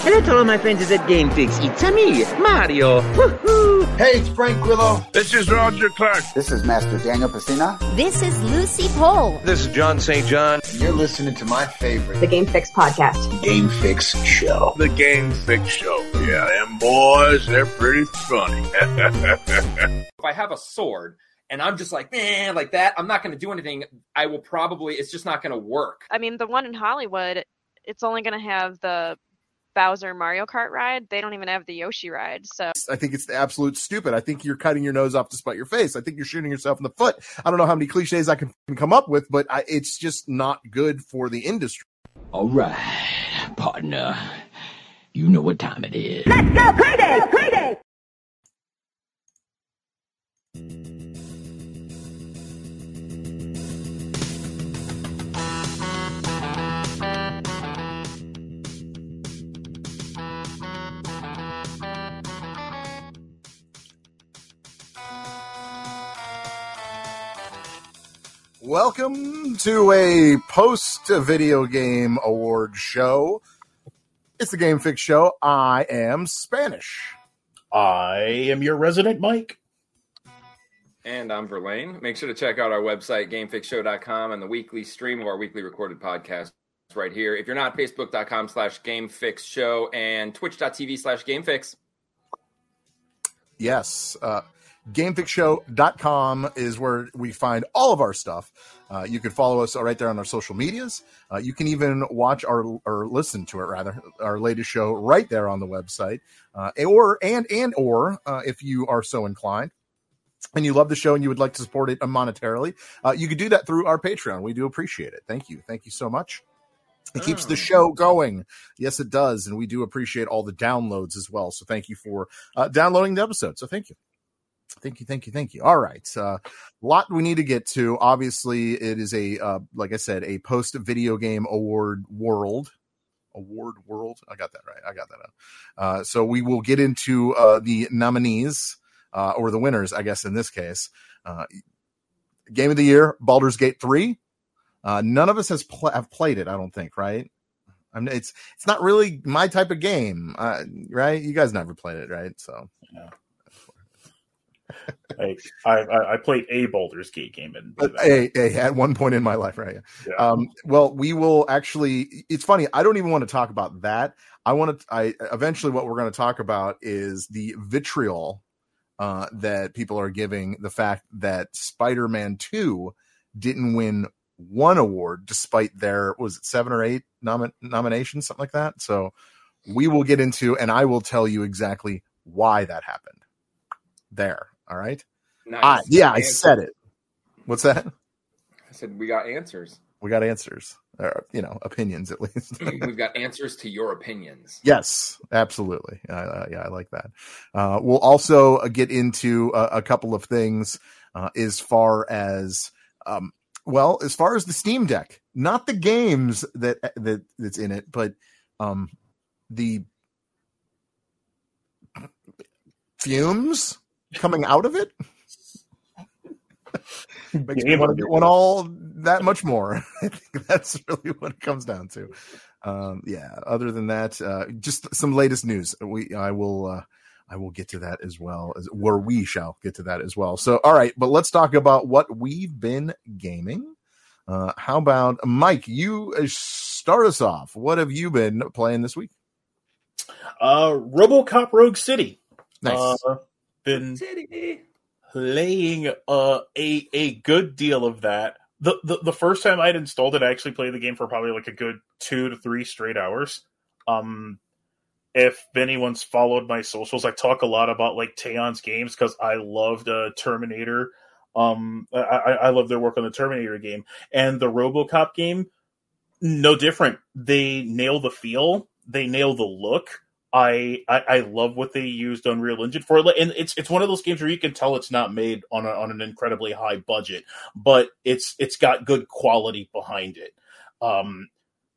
Hello to all my friends is at GameFix. It's a me, Mario. Woohoo! Hey, it's Frank Grillo. This is Roger Clark. This is Master Daniel Pesina. This is Lucy Pohl. This is John St. John. You're listening to my favorite, the Game Fix podcast. Game Fix Show. The Game Fix Show. Yeah, them boys, they're pretty funny. if I have a sword and I'm just like, man, like that, I'm not going to do anything. I will probably, it's just not going to work. I mean, the one in Hollywood, it's only going to have the Bowser Mario Kart ride. They don't even have the Yoshi ride. So I think it's the absolute stupid. I think you're cutting your nose off to spite your face. I think you're shooting yourself in the foot. I don't know how many cliches I can come up with, but I, it's just not good for the industry. All right, partner. You know what time it is. Let's go, Payday! Payday! Welcome to a post video game award show. It's the Game Fix Show. I am Spanish. I am your resident Mike. And I'm Verlaine. Make sure to check out our website, gamefixshow.com, and the weekly stream of our weekly recorded podcast right here. If you're not, facebook.com slash gamefixshow and twitch.tv slash gamefix. Yes. Uh, gamefixshow.com is where we find all of our stuff. Uh, you can follow us right there on our social medias. Uh, you can even watch our or listen to it rather our latest show right there on the website. Uh, or and and or uh, if you are so inclined and you love the show and you would like to support it monetarily, uh, you could do that through our Patreon. We do appreciate it. Thank you. Thank you so much. It keeps the show going. Yes, it does. And we do appreciate all the downloads as well. So thank you for uh, downloading the episode. So thank you. Thank you, thank you, thank you. All right, a uh, lot we need to get to. Obviously, it is a uh, like I said, a post video game award world. Award world. I got that right. I got that. Uh, so we will get into uh, the nominees uh, or the winners, I guess in this case. Uh, game of the year, Baldur's Gate three. none of us has pl- have played it. I don't think. Right. I mean, it's it's not really my type of game, right? You guys never played it, right? So. Yeah. I, I, I played a Baldur's Gate game and a, a, at one point in my life, right? Yeah. Um, well, we will actually. It's funny. I don't even want to talk about that. I want to. I eventually what we're going to talk about is the vitriol uh, that people are giving the fact that Spider-Man Two didn't win one award despite their was it seven or eight nom- nominations, something like that. So we will get into, and I will tell you exactly why that happened. There. All right. Nice. I, yeah, I said it. What's that? I said we got answers. We got answers. Or, you know, opinions at least. We've got answers to your opinions. Yes, absolutely. Uh, yeah, I like that. Uh, we'll also get into a, a couple of things uh, as far as, um, well, as far as the Steam Deck, not the games that that that's in it, but um, the fumes coming out of it makes me want to get one all that much more. I think that's really what it comes down to. Um, yeah. Other than that, uh, just some latest news. We I will uh, I will get to that as well as where we shall get to that as well. So all right, but let's talk about what we've been gaming. Uh, how about Mike? You uh, start us off. What have you been playing this week? Uh, RoboCop Rogue City. Nice. Uh, been City. playing uh, a a good deal of that. The, the the first time I'd installed it, I actually played the game for probably like a good two to three straight hours. Um, if anyone's followed my socials, I talk a lot about like Teyon's games because I loved uh, Terminator. Um, I, I love their work on the Terminator game and the RoboCop game. No different. They nail the feel. They nail the look I, I, I love what they used Unreal Engine for, and it's it's one of those games where you can tell it's not made on a, on an incredibly high budget, but it's it's got good quality behind it. Um,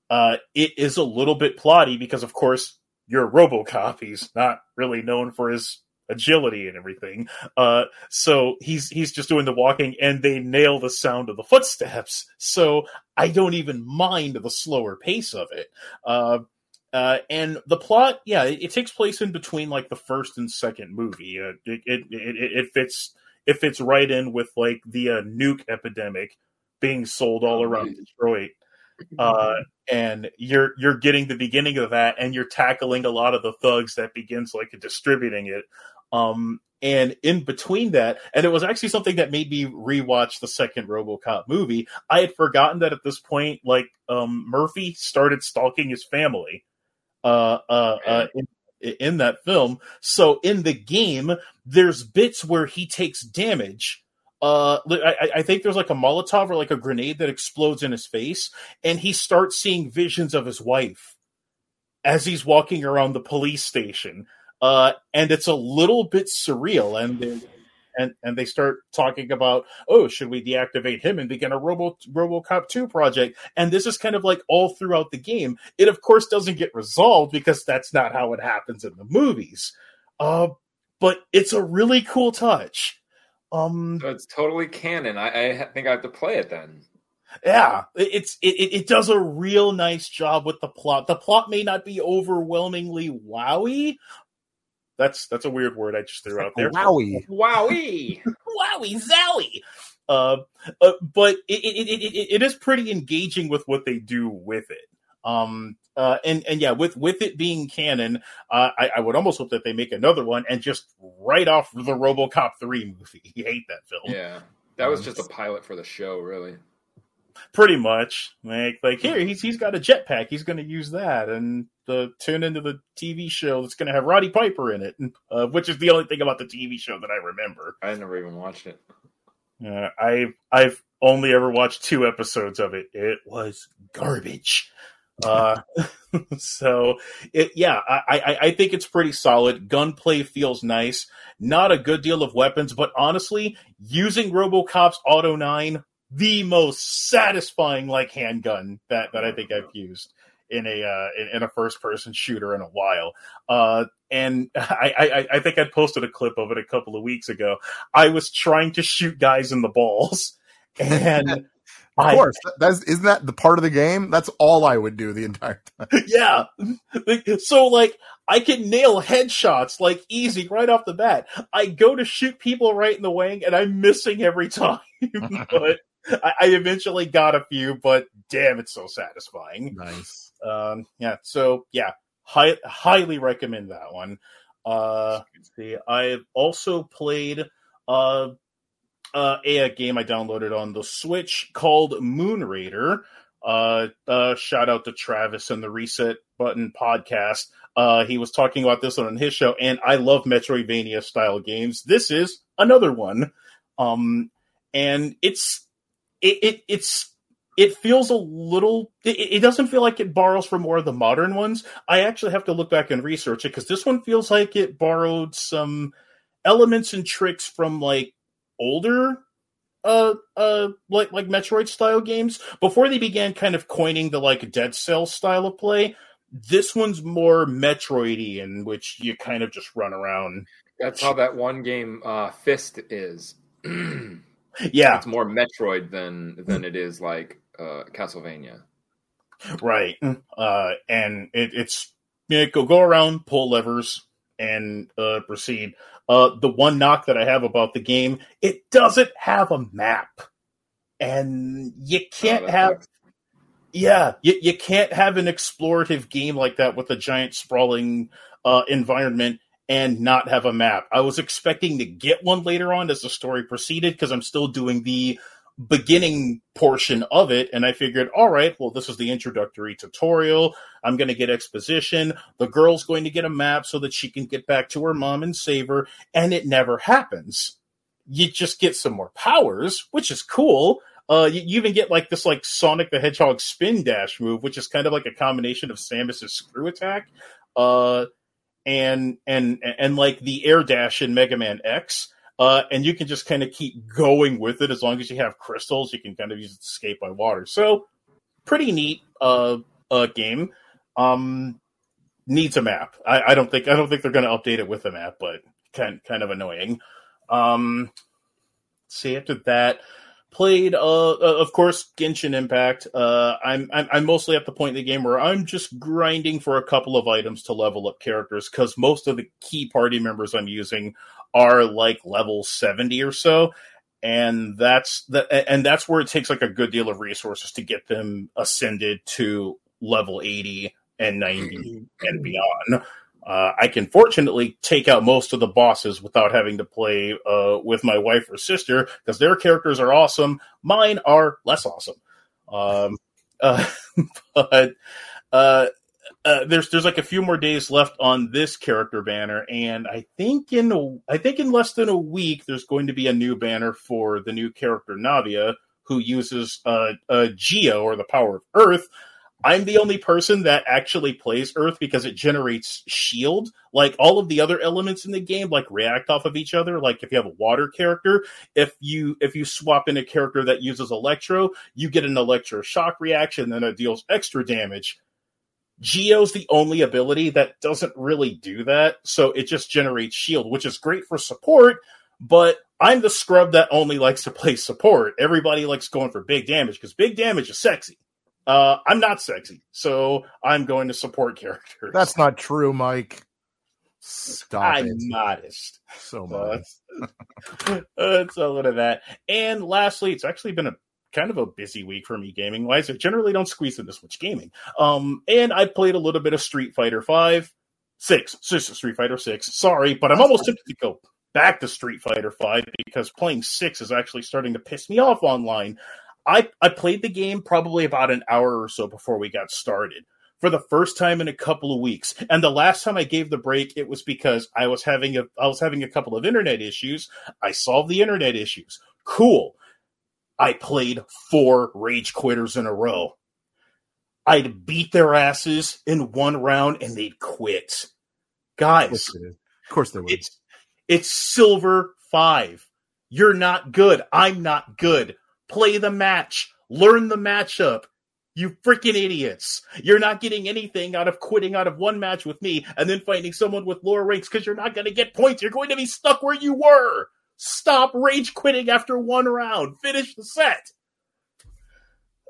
uh, it is a little bit plotty because, of course, you're RoboCop. He's not really known for his agility and everything. Uh, so he's he's just doing the walking, and they nail the sound of the footsteps. So I don't even mind the slower pace of it. Uh, Uh, and the plot, yeah, it, it, takes place in between like the first and second movie. Uh, it, it, it, it fits it fits right in with like the uh, nuke epidemic being sold all around Detroit. Uh, and you're you're getting the beginning of that, and you're tackling a lot of the thugs that begins like distributing it. Um, and in between that, and it was actually something that made me rewatch the second RoboCop movie. I had forgotten that at this point, like um, Murphy started stalking his family uh, uh, uh, in, in that film. So in the game, there's bits where he takes damage. Uh, I, I think there's like a Molotov or like a grenade that explodes in his face, and he starts seeing visions of his wife as he's walking around the police station. Uh, and it's a little bit surreal. And and and they start talking about, oh, should we deactivate him and begin a Robo RoboCop two project? And this is kind of like all throughout the game. It of course doesn't get resolved because that's not how it happens in the movies. Uh, but it's a really cool touch. Um, so it's totally canon. I, I think I have to play it then. Yeah, it's it, it does a real nice job with the plot. The plot may not be overwhelmingly wowy, that's that's a weird word I just threw out there. Wowie, wowie, wowie, zowie. Uh, uh, but it, it, it, it is pretty engaging with what they do with it. Um, uh, and and yeah, with with it being canon, uh, I, I would almost hope that they make another one and just write off the RoboCop three movie. You hate that film. Yeah, that was um, just a pilot for the show, really. Pretty much, like like here he's he's got a jetpack. He's going to use that, and the tune into the TV show that's going to have Roddy Piper in it, uh, which is the only thing about the TV show that I remember. I never even watched it. Uh, I've I've only ever watched two episodes of it. It was garbage. Uh, so it, yeah, I, I, I think it's pretty solid. Gunplay feels nice. Not a good deal of weapons, but honestly, using RoboCop's Auto Nine, the most satisfying like handgun that that I think I've used in a uh, in, in, a first person shooter in a while. Uh, and I, I, I think I posted a clip of it a couple of weeks ago. I was trying to shoot guys in the balls, and. Of course, that's isn't that the part of the game? That's all I would do the entire time. Yeah, so like I can nail headshots like easy right off the bat. I go to shoot people right in the wing, and I'm missing every time. but I, I, eventually got a few, but damn, it's so satisfying. Nice. Um, yeah. So yeah, high, highly recommend that one. Uh, see, I've also played uh, uh, a, game I downloaded on the Switch called Moon Raider. Uh, uh, shout out to Travis and the Reset Button podcast. Uh, he was talking about this on his show, and I love Metroidvania style games. This is another one. Um, and it's it, it it's it feels a little it, it, doesn't feel like it borrows from more of the modern ones. I actually have to look back and research it because this one feels like it borrowed some elements and tricks from like older uh uh like like metroid style games. Before they began kind of coining the like dead cell style of play this one's more metroidy in which you kind of just run around. That's how that one game uh fist is yeah, it's more Metroid than than it is like uh, Castlevania. Right, uh, and it, it's you know, go go around, pull levers, and uh, proceed. Uh, the one knock that I have about the game, it doesn't have a map, and you can't oh, have. Yeah, you, you can't have an explorative game like that with a giant sprawling uh, environment and not have a map. I was expecting to get one later on as the story proceeded because I'm still doing the beginning portion of it and I figured all right well this is the introductory tutorial I'm going to get exposition the girl's going to get a map so that she can get back to her mom and save her and it never happens you just get some more powers which is cool uh, you, you, even get like this like Sonic the Hedgehog spin dash move, which is kind of like a combination of Samus's screw attack. Uh, and and and like the air dash in Mega Man X. Uh, and you can just kind of keep going with it as long as you have crystals. You can kind of use it to escape by water. So pretty neat uh, uh, game. Um, needs a map. I, I don't think I don't think they're going to update it with a map, but kind kind of annoying. Um, see after that, played, uh, uh, of course, Genshin Impact. Uh, I'm, I'm I'm mostly at the point in the game where I'm just grinding for a couple of items to level up characters because most of the key party members I'm using are like level seventy or so, and that's that and that's where it takes like a good deal of resources to get them ascended to level eighty and ninety and beyond. Uh, I can fortunately take out most of the bosses without having to play uh, with my wife or sister because their characters are awesome. Mine are less awesome. Um, uh, but uh, uh, there's there's like a few more days left on this character banner, and I think in a, I think in less than a week there's going to be a new banner for the new character Navia, who uses uh, Geo or the power of Earth I'm the only person that actually plays Earth because it generates shield. Like all of the other elements in the game, like react off of each other. Like if you have a water character, if you if you swap in a character that uses electro, you get an electro shock reaction, then it deals extra damage. Geo's the only ability that doesn't really do that, so it just generates shield, which is great for support. But I'm the scrub that only likes to play support. Everybody likes going for big damage because big damage is sexy. Uh, I'm not sexy, so I'm going to support characters. That's not true, Mike. Stop I'm it. modest. So modest. it's a little of that. And lastly, it's actually been a kind of a busy week for me gaming wise. I generally don't squeeze in this much gaming. Um, and I played a little bit of Street Fighter Five, Six, Street Fighter Six. Sorry, but I'm almost tempted to go back to Street Fighter Five because playing Six is actually starting to piss me off online. I, I played the game probably about an hour or so before we got started for the first time in a couple of weeks. And the last time I gave the break, it was because I was having a I was having a couple of internet issues. I solved the internet issues. Cool. I played four rage quitters in a row. I'd beat their asses in one round and they'd quit. Guys, of course they would. It's, it's silver five. You're not good. I'm not good play the match, learn the matchup. You freaking idiots. You're not getting anything out of quitting out of one match with me and then fighting someone with lower ranks because you're not going to get points. You're going to be stuck where you were. Stop rage quitting after one round. Finish the set.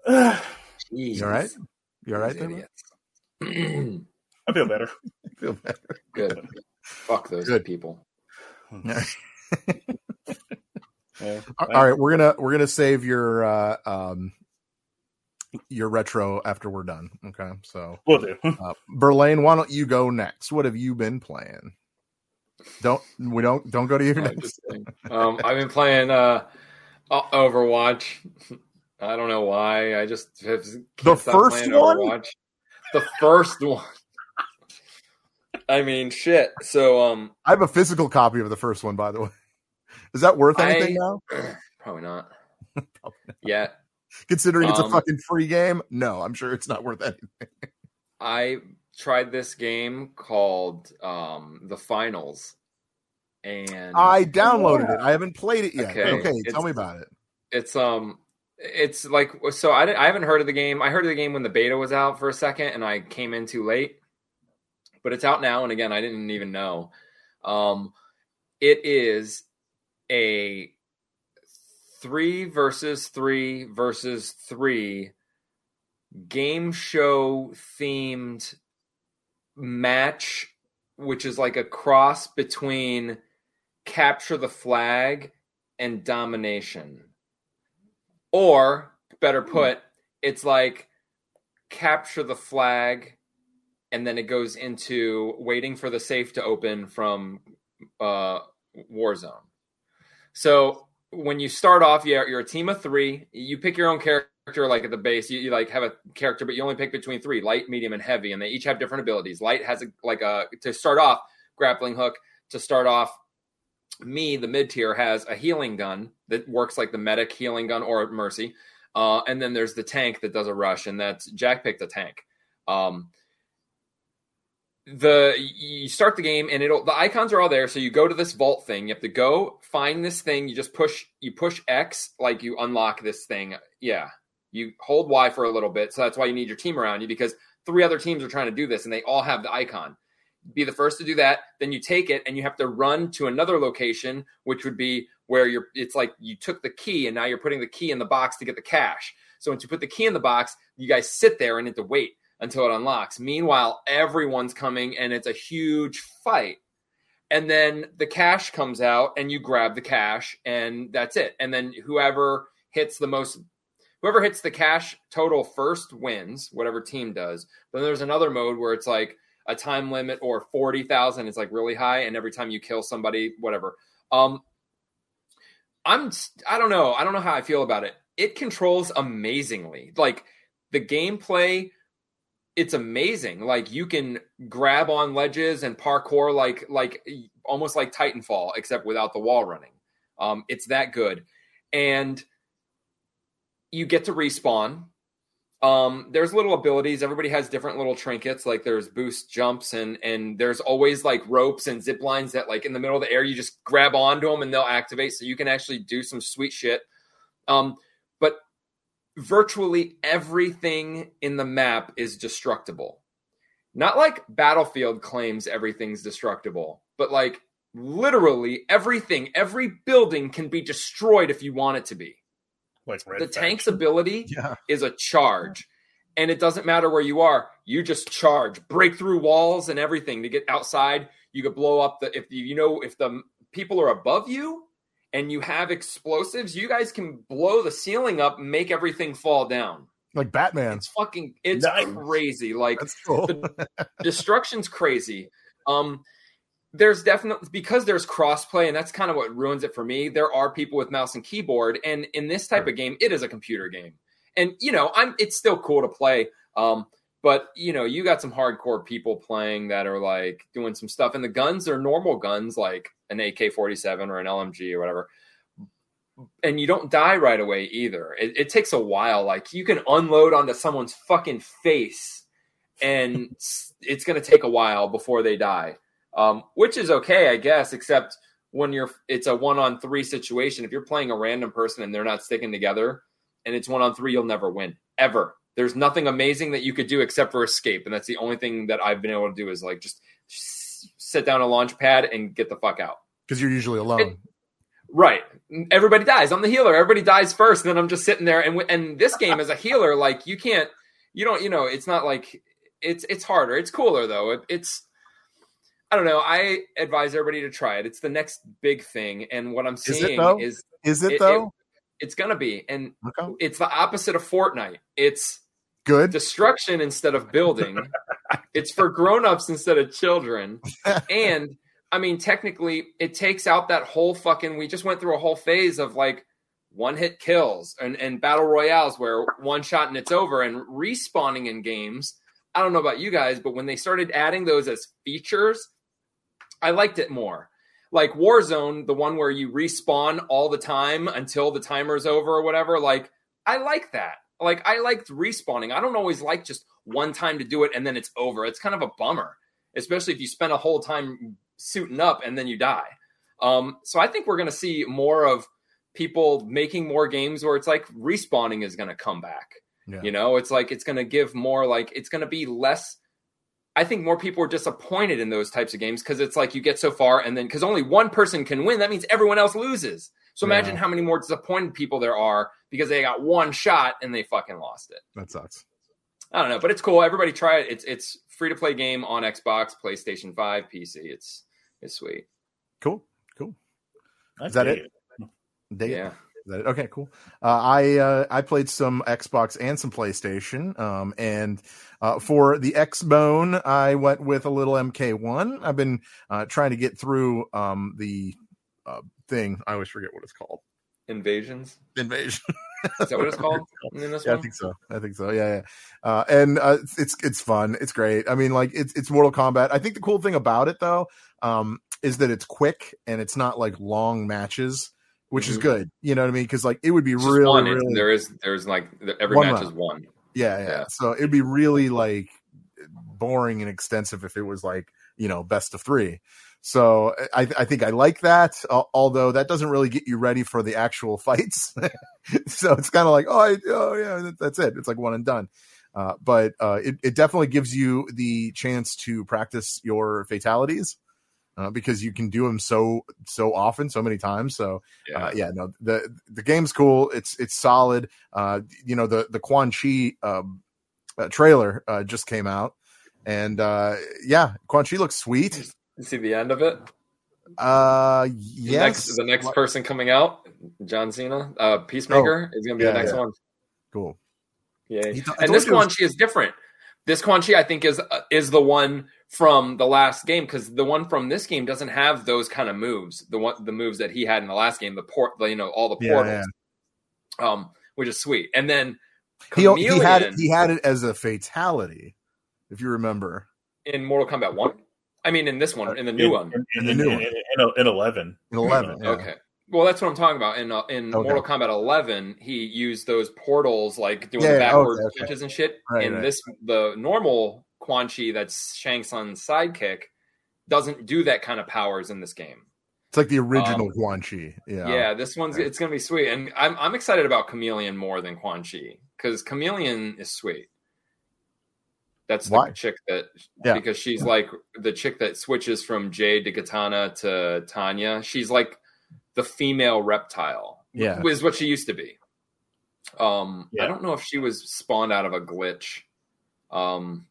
you all right? You all right there? I feel better. I feel better. Good. Fuck those Good. people. Yeah. All right, we're gonna we're gonna save your uh, um your retro after we're done. Okay, so we'll do. uh, Verlaine, why don't you go next? What have you been playing? Don't we don't don't go to you I'm next. just kidding. um, I've been playing uh, Overwatch. I don't know why. I just have The first one? Overwatch. The first one. I mean, shit. So, um, I have a physical copy of the first one, by the way. Is that worth anything I- now? probably not. Yeah, Considering it's a Um, fucking free game? No, I'm sure it's not worth anything. I tried this game called um, The Finals, and I downloaded it. I haven't played it yet. Okay, Okay, tell me about it. it's um it's like so I, didn't, I haven't heard of the game i heard of the game when the beta was out for a second and i came in too late but it's out now and again i didn't even know um it is a three versus three versus three game show themed match which is like a cross between capture the flag and domination or better put, it's like capture the flag and then it goes into waiting for the safe to open from uh, Warzone. So when you start off, you're, you're a team of three. You pick your own character, like at the base. You, you like have a character, but you only pick between three: light, medium, and heavy, and they each have different abilities. Light has a like a to start off grappling hook. To start off, me, the mid tier, has a healing gun that works like the medic healing gun or mercy. Uh, and then there's the tank that does a rush, and that's Jack picked a tank. Um, the you start the game and it'll the icons are all there so you go to this vault thing you have to go find this thing you just push you push x like you unlock this thing yeah you hold y for a little bit so that's why you need your team around you because three other teams are trying to do this and they all have the icon be the first to do that then you take it and you have to run to another location which would be where you're it's like you took the key and now you're putting the key in the box to get the cash. So once you put the key in the box, you guys sit there and have to wait until it unlocks. Meanwhile, everyone's coming and it's a huge fight. And then the cash comes out and you grab the cash and that's it. And then whoever hits the most whoever hits the cash total first wins, whatever team does. Then there's another mode where it's like a time limit or 40,000 is like really high and every time you kill somebody whatever. Um I'm I don't know. I don't know how I feel about it. It controls amazingly. Like the gameplay it's amazing. Like you can grab on ledges and parkour like like almost like Titanfall except without the wall running. Um it's that good. And you get to respawn. Um, there's little abilities. Everybody has different little trinkets. Like there's boost jumps and and there's always like ropes and zip lines that like in the middle of the air you just grab onto them and they'll activate. So you can actually do some sweet shit. Um, virtually everything in the map is destructible. Not like Battlefield claims everything's destructible, but like literally everything, every building can be destroyed if you want it to be like the tank's ability Yeah. is a charge and it doesn't matter where you are you just charge break through walls and everything to get outside you could blow up the if you, you know if the people are above you and you have explosives you guys can blow the ceiling up and make everything fall down Like Batman. it's fucking it's Nice. crazy like That's cool. destruction's crazy. Um, there's definitely because there's crossplay, and that's kind of what ruins it for me. There are people with mouse and keyboard, and in this type of game, it is a computer game, and you know, I'm it's still cool to play. Um, but you know, you got some hardcore people playing that are like doing some stuff, and the guns are normal guns like an AK-47 or an LMG or whatever. And you don't die right away either. It, it takes a while. Like you can unload onto someone's fucking face and it's going to take a while before they die, um, which is okay, I guess. Except when you're, it's a one on three situation. If you're playing a random person and they're not sticking together, and it's one on three, you'll never win ever. There's nothing amazing that you could do except for escape, and that's the only thing that I've been able to do is like just sit down a launch pad and get the fuck out. Because you're usually alone. Right. Everybody dies. I'm the healer. Everybody dies first, and then I'm just sitting there. And and this game as a healer, like you can't, you don't, you know, it's not like it's it's harder. It's cooler though. It, it's I don't know. I advise everybody to try it. It's the next big thing, and what I'm seeing though? is Is it it- though? It's gonna be, and okay. it's the opposite of Fortnite. It's Good. destruction instead of building. it's for grown-ups instead of children. and I mean, technically, it takes out that whole fucking. We just went through a whole phase of like one-hit kills and, and battle royales where one shot and it's over, and respawning in games. I don't know about you guys, but when they started adding those as features, I liked it more. Like Warzone, the one where you respawn all the time until the timer's over or whatever. Like, I like that. Like, I liked respawning. I don't always like just one time to do it and then it's over. It's kind of a bummer, especially if you spend a whole time suiting up and then you die. Um, so I think we're going to see more of people making more games where it's like respawning is going to come back. Yeah. You know, it's like it's going to give more, like, it's going to be less. I think more people are disappointed in those types of games because it's like you get so far and then because only one person can win, that means everyone else loses. So imagine Yeah. how many more disappointed people there are because they got one shot and they fucking lost it. That sucks. I don't know, but it's cool. Everybody try it. It's it's free to play game on Xbox, PlayStation 5, PC. It's it's sweet. Cool. Cool. I Is that it? Dig it? Yeah. That it? Okay, cool. Uh, I uh, I played some Xbox and some PlayStation, um, and uh, for the X Bone, I went with a little MK1. I've been uh, trying to get through um, the uh, thing. I always forget what it's called. Invasions. Invasion. Is that what it's called Yeah, I think so. I think so. Yeah, yeah. Uh, and uh, it's it's fun. It's great. I mean, like it's it's Mortal Kombat. I think the cool thing about it though um, is that it's quick and it's not like long matches, which is Mhm. good. You know what I mean? Because like it would be just really, one. Really There is there's like every match round. is one. yeah, yeah, Yeah. So it'd be really like boring and extensive if it was like you know best of three. So I, I think I like that. al- Although that doesn't really get you ready for the actual fights. so it's kind of like oh, I, oh yeah, that- that's it. It's like one and done. Uh, but uh, it, it definitely gives you the chance to practice your fatalities. Uh, because you can do them so so often, so many times. So Yeah. uh, yeah, no, the the game's cool. It's it's solid. Uh, you know the the Quan Chi um, uh, trailer uh, just came out, and uh, yeah, Quan Chi looks sweet. You see the end of it? Uh, The yes, next, the next person coming out, John Cena, uh, Peacemaker, is going to be yeah, the next yeah. one. cool. Yeah, He th- I and this you it was- Quan Chi is different. This Quan Chi, I think, is uh, is the one from the last game because the one from this game doesn't have those kind of moves. The one, the moves that he had in the last game, the port, the, you know, all the Yeah, portals, um, which is sweet. And then He he had he had it as a fatality, if you remember. in Mortal Kombat One. I mean, in this one, in the new in, one, in, In the new in- one. in- in eleven. In eleven, yeah. Okay. Well, that's what I'm talking about. In uh, in Okay. Mortal Kombat 11, he used those portals, like doing Yeah, the backwards okay, okay. and shit. Right, in right. this, the normal Quan Chi that's Shang Tsung's sidekick doesn't do that kind of powers in this game. It's like the original Um, Quan Chi. Yeah, Yeah, this one's it's gonna be sweet, and I'm I'm excited about Chameleon more than Quan Chi because Chameleon is sweet. That's the Why? chick that Yeah. because she's like the chick that switches from Jade to Katana to Tanya. She's like the female reptile. Yeah. is what she used to be. Um, I don't know if she was spawned out of a glitch, um,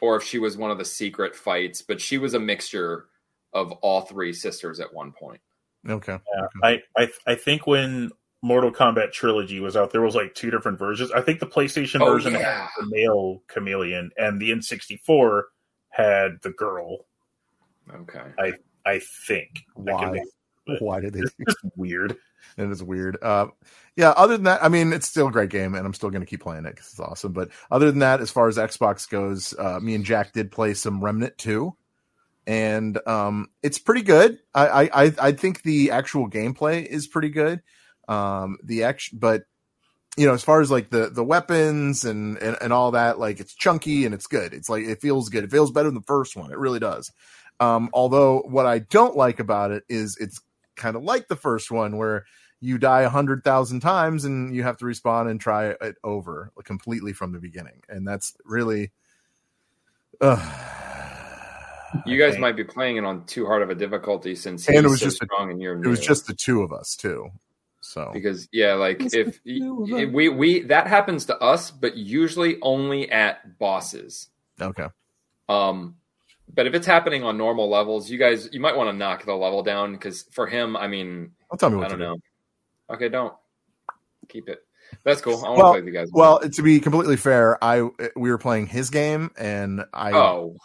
or if she was one of the secret fights, but she was a mixture of all three sisters at one point. Okay. Yeah, I, I I think when Mortal Kombat Trilogy was out, there was like two different versions. I think the PlayStation Oh, version yeah. had the male chameleon, and the N64 had the girl. Okay. I think. I could Why? be- Why did they? It's weird. It is weird. Uh, yeah. Other than that, I mean, it's still a great game, and I'm still going to keep playing it because it's awesome. But other than that, as far as Xbox goes, uh, me and Jack did play some Remnant Two, and um, it's pretty good. I, I I I think the actual gameplay is pretty good. Um, the action, but you know, as far as like the the weapons and, and and all that, like it's chunky and it's good. It's like it feels good. It feels better than the first one. It really does. Um, although what I don't like about it is it's kind of like the first one where you die a hundred thousand times and you have to respawn and try it over completely from the beginning, and that's really. Uh, You guys might be playing it on too hard of a difficulty since And it was so just a- and you're it was just the two of us too, so because yeah, like Just if the two of y- us. we we that happens to us, but usually only at bosses. okay. Um, but if it's happening on normal levels, you guys you might want to knock the level down because for him, I mean, Don't tell me what I don't to do. know. Okay, don't keep it. That's cool. I want Well- to play with you guys. Well, to be completely fair, I we were playing his game, and I oh,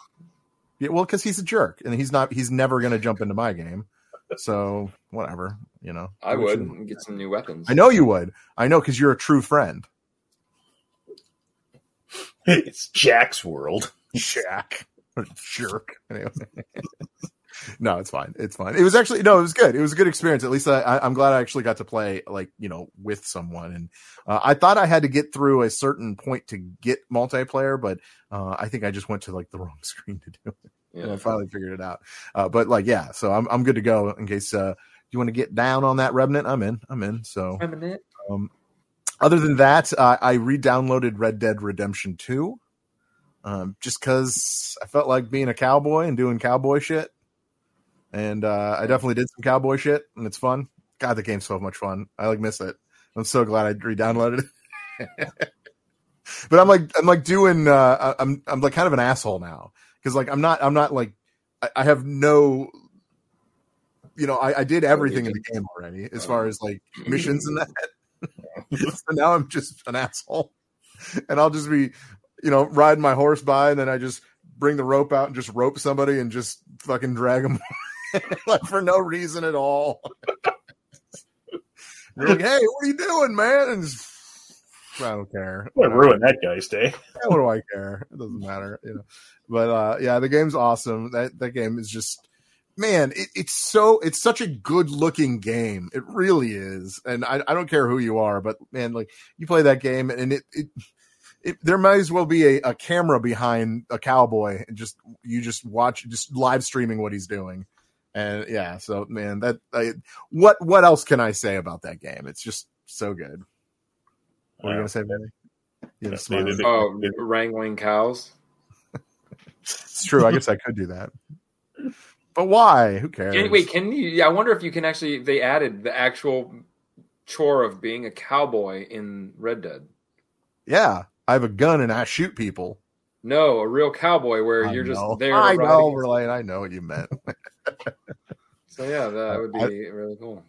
Yeah, well, because he's a jerk, and he's not. He's never going to jump into my game. So whatever, you know. I would you get some new weapons. I know you would. I know because you're a true friend. It's Jack's world. Jack, jerk. Anyway. no, it's fine. It's fine. It was actually no, it was good. It was a good experience. At least I, I'm glad I actually got to play like you know with someone. And uh, I thought I had to get through a certain point to get multiplayer, but uh, I think I just went to like the wrong screen to do it. and I finally figured it out. Uh, but like, yeah, so I'm I'm good to go in case uh, you want to get down on that Revenant. I'm in. I'm in. So um, other than that, uh, I re-downloaded Red Dead Redemption Two, um, just because I felt like being a cowboy and doing cowboy shit, and uh, I definitely did some cowboy shit, and it's fun. God, the game's so much fun. I like miss it. I'm so glad I re-downloaded it. but I'm like I'm like doing uh, I'm I'm like kind of an asshole now because like I'm not I'm not like I, I have no you know I, I did everything in the game already as far as like missions and that so now I'm just an asshole and I'll just be you know riding my horse by and then I just bring the rope out and just rope somebody and just fucking drag them like for no reason at all you're like hey what are you doing man and just, I don't care What ruin that guy's day? yeah, what do I care? It doesn't matter, you know. But uh yeah, the game's awesome. That that game is just man, it, it's so it's such a good looking game. It really is. And I, I don't care who you are, but man, like you play that game and it it, it there might as well be a, a camera behind a cowboy and just you just watch just live streaming what he's doing. And yeah, so man, that I, what what else can I say about that game? It's just so good. What are you gonna say, baby? You Yeah, smile. they- they- Oh, wrangling cows. It's true. I guess I could do that. But why? Who cares? Can, wait, can you? Yeah, I wonder if you can actually. They added the actual chore of being a cowboy in Red Dead. Yeah, I have a gun and I shoot people. No, a real cowboy where I you're just there. I know, Verlaine. I know what you meant. So yeah, that would be I- really cool.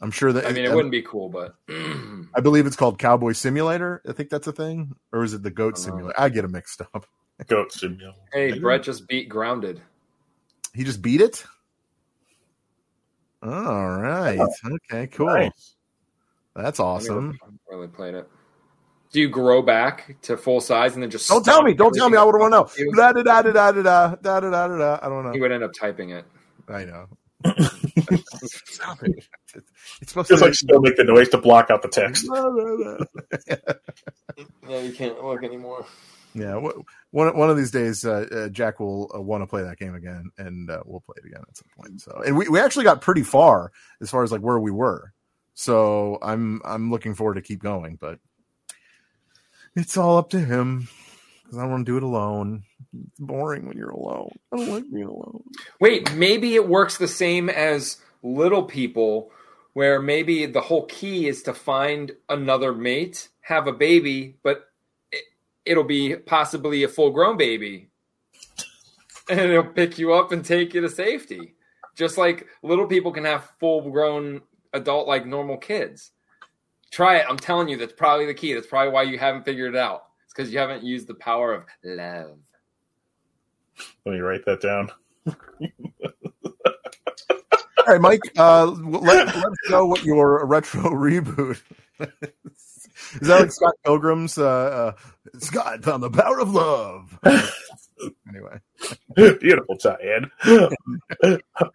I'm sure that I mean, it I- wouldn't be cool, but I believe it's called Cowboy Simulator. I think that's a thing, or is it the Goat Uh-huh. Simulator? I get them mixed up. Goat Simulator. hey, Brett just beat Grounded. He just beat it. All right. Okay. Cool. Nice. That's awesome. never really played it. Do you grow back to full size and then just Don't tell me. Don't tell me. I would want to know. Da da da da da da da da da da. I don't know. He would end up typing it. I know. Stop it. It's supposed Just to like still make the noise to block out the text. Yeah, you can't look anymore. Yeah, one one of these days, uh, uh, Jack will uh, want to play that game again, and uh, we'll play it again at some point. So, and we, we actually got pretty far as far as like where we were. So I'm I'm looking forward to keep going, but it's all up to him because I want to do it alone. It's boring when you're alone. I don't like being alone. Wait, maybe it works the same as Little People, where maybe the whole key is to find another mate, have a baby, but it, it'll be possibly a full grown baby. And it'll pick you up and take you to safety. Just like little people can have full grown adult like normal kids. Try it. I'm telling you, that's probably the key. That's probably why you haven't figured it out. It's because you haven't used the power of love. Let me write that down. All right, Mike. Uh, let, let us know what your retro reboot. Is that like Scott Pilgrim's? Uh, uh, Scott found the power of love. anyway, Beautiful tie-in.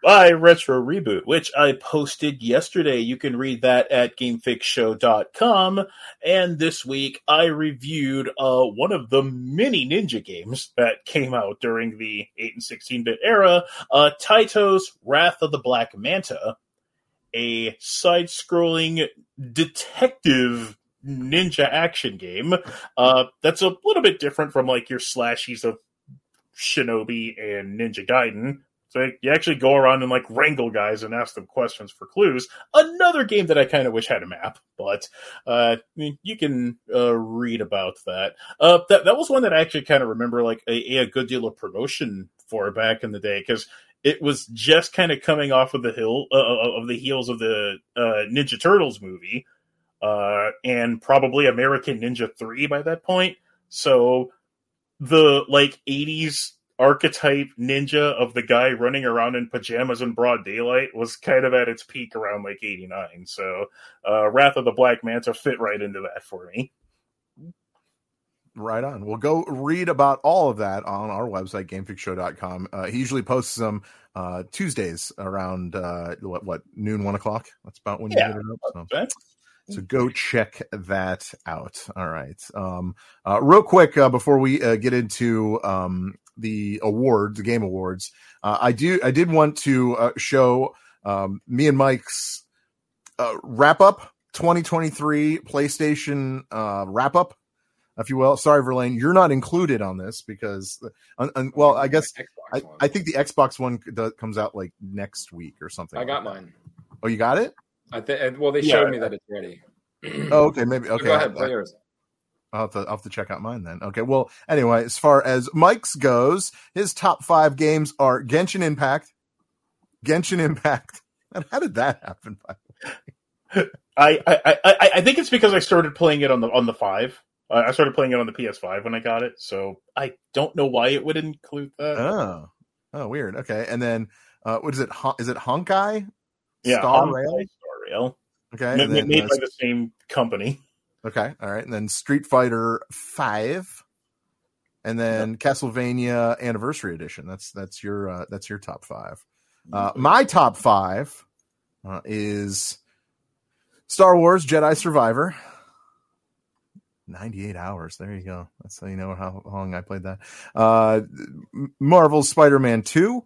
My retro reboot, which I posted yesterday. You can read that at gamefixshow.com. And this week I reviewed uh, one of the many ninja games that came out during the 8 and 16-bit era, uh, Taito's Wrath of the Black Manta, a side-scrolling detective ninja action game. Uh, that's a little bit different from like your slashies of Shinobi and Ninja Gaiden. So you actually go around and like wrangle guys and ask them questions for clues. Another game that I kind of wish had a map, but uh, you can uh, read about that. Uh, that that was one that I actually kind of remember like a, a good deal of promotion for back in the day because it was just kind of coming off of the hill uh, of the heels of the uh, Ninja Turtles movie, uh, and probably American Ninja Three by that point. So the like 80s archetype ninja of the guy running around in pajamas in broad daylight was kind of at its peak around like 89 so uh wrath of the black manta fit right into that for me right on. We'll go read about all of that on our website, gamefixshow.com. Uh, he usually posts them uh, Tuesdays around uh, what, what noon, one o'clock. That's about when Yeah. you get it up. So. So go check that out. All right. Um, uh, real quick uh, before we uh, get into um, the awards, the game awards, uh, I do I did want to uh, show um, me and Mike's uh, wrap up 2023 PlayStation uh, wrap up, if you will. Sorry, Verlaine, you're not included on this because, uh, uh, well, I guess I, I think the Xbox one does, comes out like next week or something. I got like that. mine. Oh, you got it? I think. Well, they Yeah. showed me that it's ready. Oh, okay, maybe. So Okay, go ahead, I- play I- yours. I'll have, to, I'll have to check out mine then. Okay. Well, anyway, as far as Mike's goes, his top five games are Genshin Impact, Genshin Impact. And how did that happen? By I, I, I, I- I think it's because I started playing it on the on the five. I started playing it on the PS5 when I got it, so I don't know why it would include that. Oh, oh, weird. Okay. And then, uh, what is it? Hon- Is it Honkai? yeah, Star Honkai Rail? Rail. Okay. Ma- and ma- then, made uh, by the same company. Okay. All right. And then Street Fighter Five, and then Castlevania Anniversary Edition. That's that's your uh, that's your top five. Uh, my top five uh, is Star Wars Jedi Survivor. 98 hours. There you go. That's how you know how long I played that. Uh, Marvel's Spider Man 2.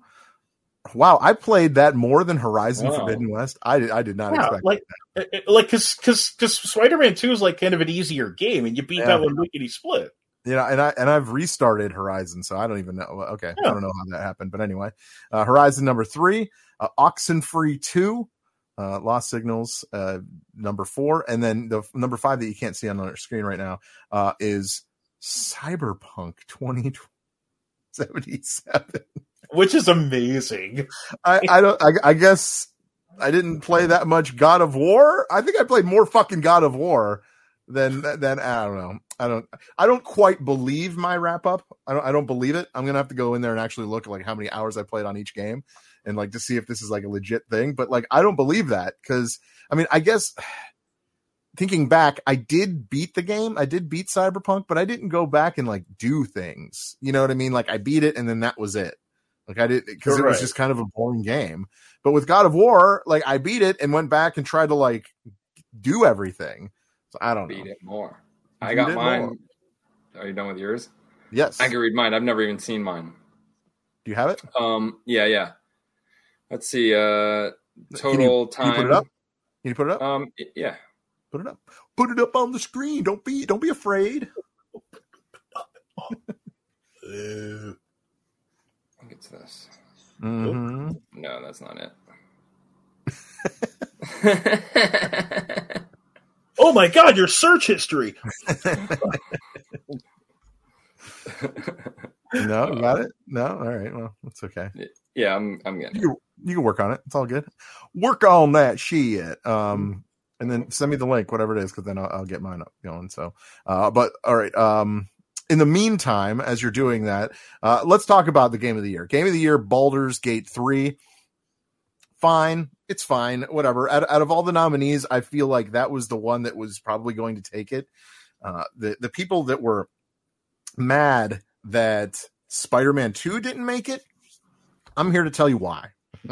Wow, I played that more than Horizon Wow. Forbidden West. I did, I did not Yeah, expect like, it- it- like, cause, cause, cause Spider-Man Two is like kind of an easier game, and you beat Yeah. that one lickety split. You know, and I and I've restarted Horizon, so I don't even know. Okay, Yeah. I don't know how that happened, but anyway, uh, Horizon number three, uh, Oxenfree two, uh, Lost Signals uh, number four, and then the number five that you can't see on our screen right now uh, is Cyberpunk twenty seventy seven. Which is amazing. I, I don't. I, I guess I didn't play that much God of War. I think I played more fucking God of War than than I don't know. I don't. I don't quite believe my wrap up. I don't. I don't believe it. I'm gonna have to go in there and actually look at like how many hours I played on each game and like to see if this is like a legit thing. But like I don't believe that because I mean I guess. Thinking back, I did beat the game. I did beat Cyberpunk, but I didn't go back and like do things. You know what I mean? Like I beat it and then that was it. Like I did because it was just kind of a boring game. But with God of War, like I beat it and went back and tried to like do everything. So I don't know. Beat it more. I Beat got mine. more. Are you done with yours? Yes. I can read mine. I've never even seen mine. Do you have it? Um, yeah, yeah. Let's see. Uh, Can you- total can you time. put it up? Can you put it up? Um, yeah. Put it up. Put it up on the screen. Don't be don't be afraid. It's this. Mhm. No, that's not it. oh my god, your search history. No, got it? No? All right. Well, that's okay. yeah, I'm. I'm getting. You can, you can work on it. It's all good. Work on that shit. Um, and then send me the link, whatever it is, because then I'll, I'll get mine up going. So, uh, but all right. Um, in the meantime, as you're doing that, uh, let's talk about the game of the year. Game of the year, Baldur's Gate 3. Fine. It's fine. Whatever. Out, out of all the nominees, I feel like that was the one that was probably going to take it. Uh, the, the people that were mad that Spider Man 2 didn't make it, I'm here to tell you why.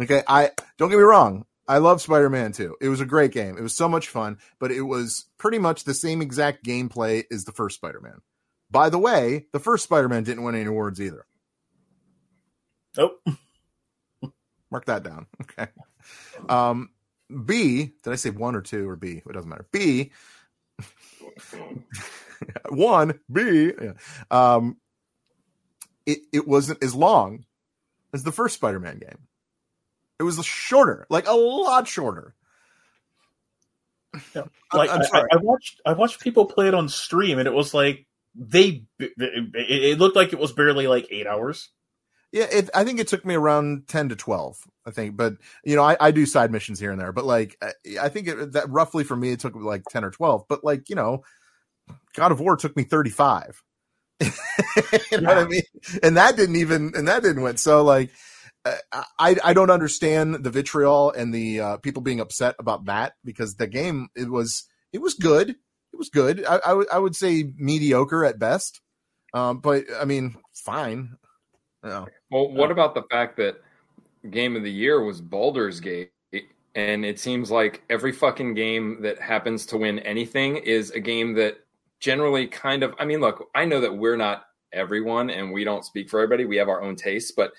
okay, I don't get me wrong. I love Spider Man 2. It was a great game. It was so much fun, but it was pretty much the same exact gameplay as the first Spider Man. By the way, the first Spider Man didn't win any awards either. Nope. Mark that down. Okay. Um, B, did I say one or two or B? It doesn't matter. B, one, B, yeah. um, it, it wasn't as long as the first Spider Man game. It was shorter, like a lot shorter. Like I'm I. I, I watched I watched people play it on stream and it was like they it, it looked like it was barely like eight hours. Yeah, it, I think it took me around ten to twelve. I think, but you know, I, I do side missions here and there. But like, I, I think it, that roughly for me, it took like ten or twelve. But like, you know, God of War took me thirty five. you know what I mean? And that didn't even, and that didn't win. So like, I I don't understand the vitriol and the uh, people being upset about that because the game it was it was good. It was good. I I would- I would say mediocre at best. Um, but I mean, fine. Yeah. Well, what about the fact that game of the year was Baldur's Gate? And it seems like every fucking game that happens to win anything is a game that generally kind of. I mean, look, I know that we're not everyone and we don't speak for everybody. We have our own tastes, but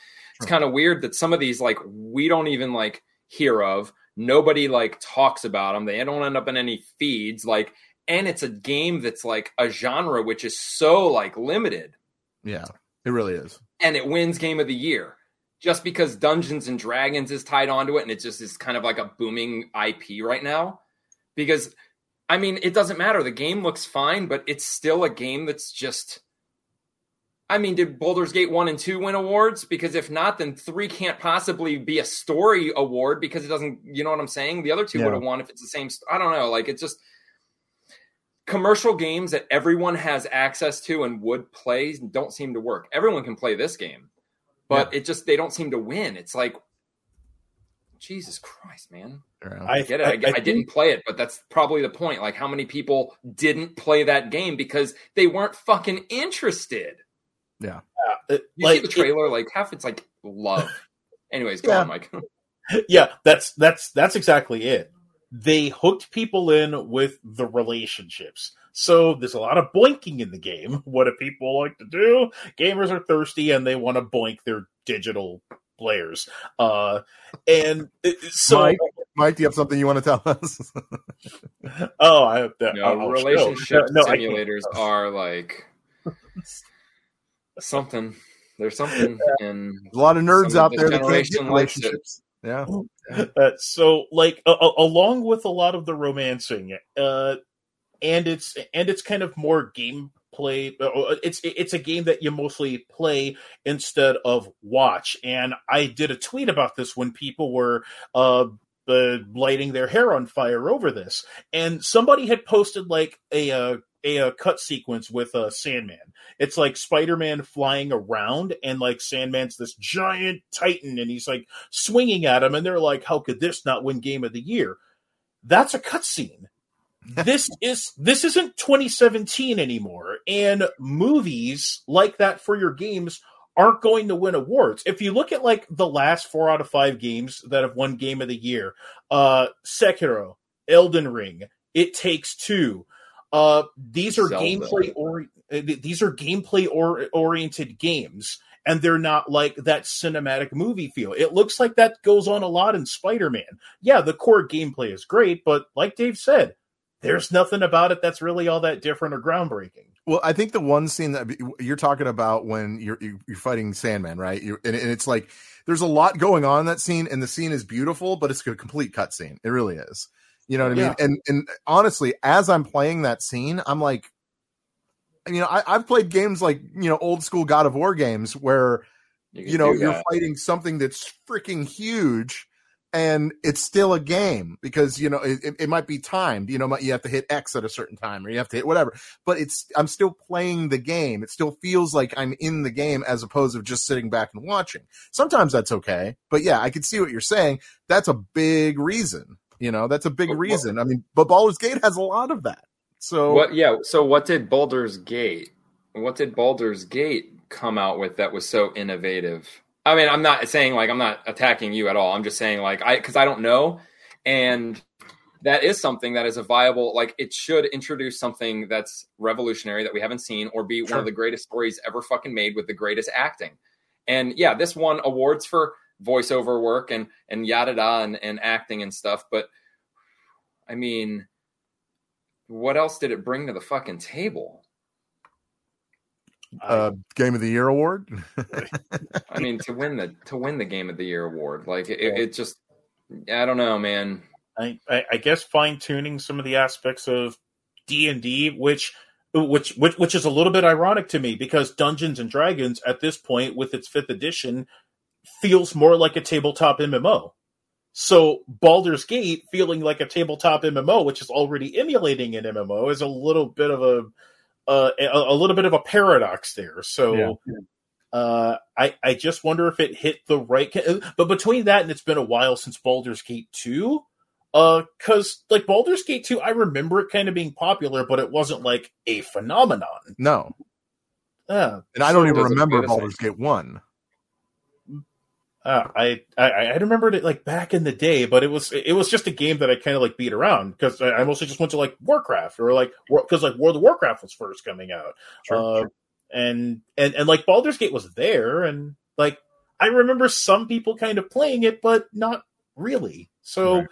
it's kind of weird that some of these, like, we don't even like hear of. Nobody like talks about them. They don't end up in any feeds. Like, and it's a game that's like a genre which is so like limited Yeah, it really is. and it wins game of the year just because Dungeons and Dragons is tied onto it and it just is kind of like a booming IP right now. Because I mean, it doesn't matter. The game looks fine, but it's still a game that's just I mean, did Baldur's Gate 1 and 2 win awards? Because if not, then 3 can't possibly be a story award because it doesn't, you know what I'm saying? The other two Yeah. would have won if it's the same I don't know, like it's just commercial games that everyone has access to and would play don't seem to work. Everyone can play this game, but it just they don't seem to win. It's like Jesus Christ, man. Yeah. I get it. I, I, didn't play it, but that's probably the point. Like how many people didn't play that game because they weren't fucking interested. Yeah. Uh, You like, see the trailer, like half it's like love. Anyways, go Yeah. on, Mike. yeah, that's that's that's exactly it. They hooked people in with the relationships. So there's a lot of boinking in the game. What do people like to do? Gamers are thirsty and they want to boink their digital players. Uh, and so Mike, Mike, do you have something you want to tell us? oh, I no, I'll- relationship no, no, simulators are like something. There's something in a lot of nerds some of out there that can't generation get it. relationships. Yeah. Uh, so like a- a- along with a lot of the romancing uh and it's and it's kind of more gameplay uh, it's it's a game that you mostly play instead of watch and i did a tweet about this when people were uh uh, lighting their hair on fire over this, and somebody had posted like a uh, a, uh cut sequence with uh, Sandman. It's like Spider Man flying around, and like Sandman's this giant titan, and he's like swinging at him, and they're like, "How could this not win Game of the Year?" That's a cutscene. this is this isn't 2017 anymore, and movies like that for your games aren't going to win awards. If you look at like the last four out of five games that have won Game of the Year, uh, Sekiro, Elden Ring, It Takes Two. Uh, these are Zelda. gameplay or uh, these are gameplay or oriented games, and they're not like that cinematic movie feel. It looks like that goes on a lot in Spider Man. Yeah, the core gameplay is great, but like Dave said, there's nothing about it that's really all that different or groundbreaking. Well, I think the one scene that you're talking about when you're you're fighting Sandman, right? You're, and, and it's like there's a lot going on in that scene, and the scene is beautiful, but it's a complete cutscene. It really is. You know what I mean? Yeah. And and honestly, as I'm playing that scene, I'm like, you know, I, I've played games like you know old school God of War games where can you know you're fighting something that's freaking huge and it's still a game because you know it, it- it might be timed. You know you have to hit x at a certain time or you have to hit whatever but it's i'm still playing the game. It still feels like i'm in the game as opposed to just sitting back and watching. Sometimes that's okay but yeah i can see what you're saying. That's a big reason you know that's a big reason i mean but Baldur's Gate has a lot of that so What? Yeah. So what did Baldur's Gate? What did Baldur's Gate come out with that was so innovative? I mean, I'm not saying like I'm not attacking you at all. I'm just saying like I because I don't know, and that is something that is a viable like it should introduce something that's revolutionary that we haven't seen or be one of the greatest stories ever fucking made with the greatest acting. And yeah, this won awards for voiceover work and and yada da and, and acting and stuff, but I mean what else did it bring to the fucking table? uh game of the year award I mean, to win the to win the game of the year award, like it, Yeah. it just, I don't know, man. I, I, I guess fine tuning some of the aspects of D and D, which which which which is a little bit ironic to me because Dungeons and Dragons at this point with its fifth edition feels more like a tabletop MMO. So Baldur's Gate feeling like a tabletop MMO, which is already emulating an MMO, is a little bit of a uh, a, a little bit of a paradox there. So uh, I I just wonder if it hit the right. ca- But between that and it's been a while since Baldur's Gate two, uh, because like Baldur's Gate two, I remember it kind of being popular, but it wasn't like a phenomenon. no Uh, and i don't So even remember feel the? Baldur's Gate 1 uh, I, I I remembered it like back in the day, but it was it was just a game that I kind of like beat around because I, I mostly just went to like Warcraft or like because like World of Warcraft was first coming out. uh, and and and like Baldur's Gate was there, and like I remember some people kind of playing it, but not really. So,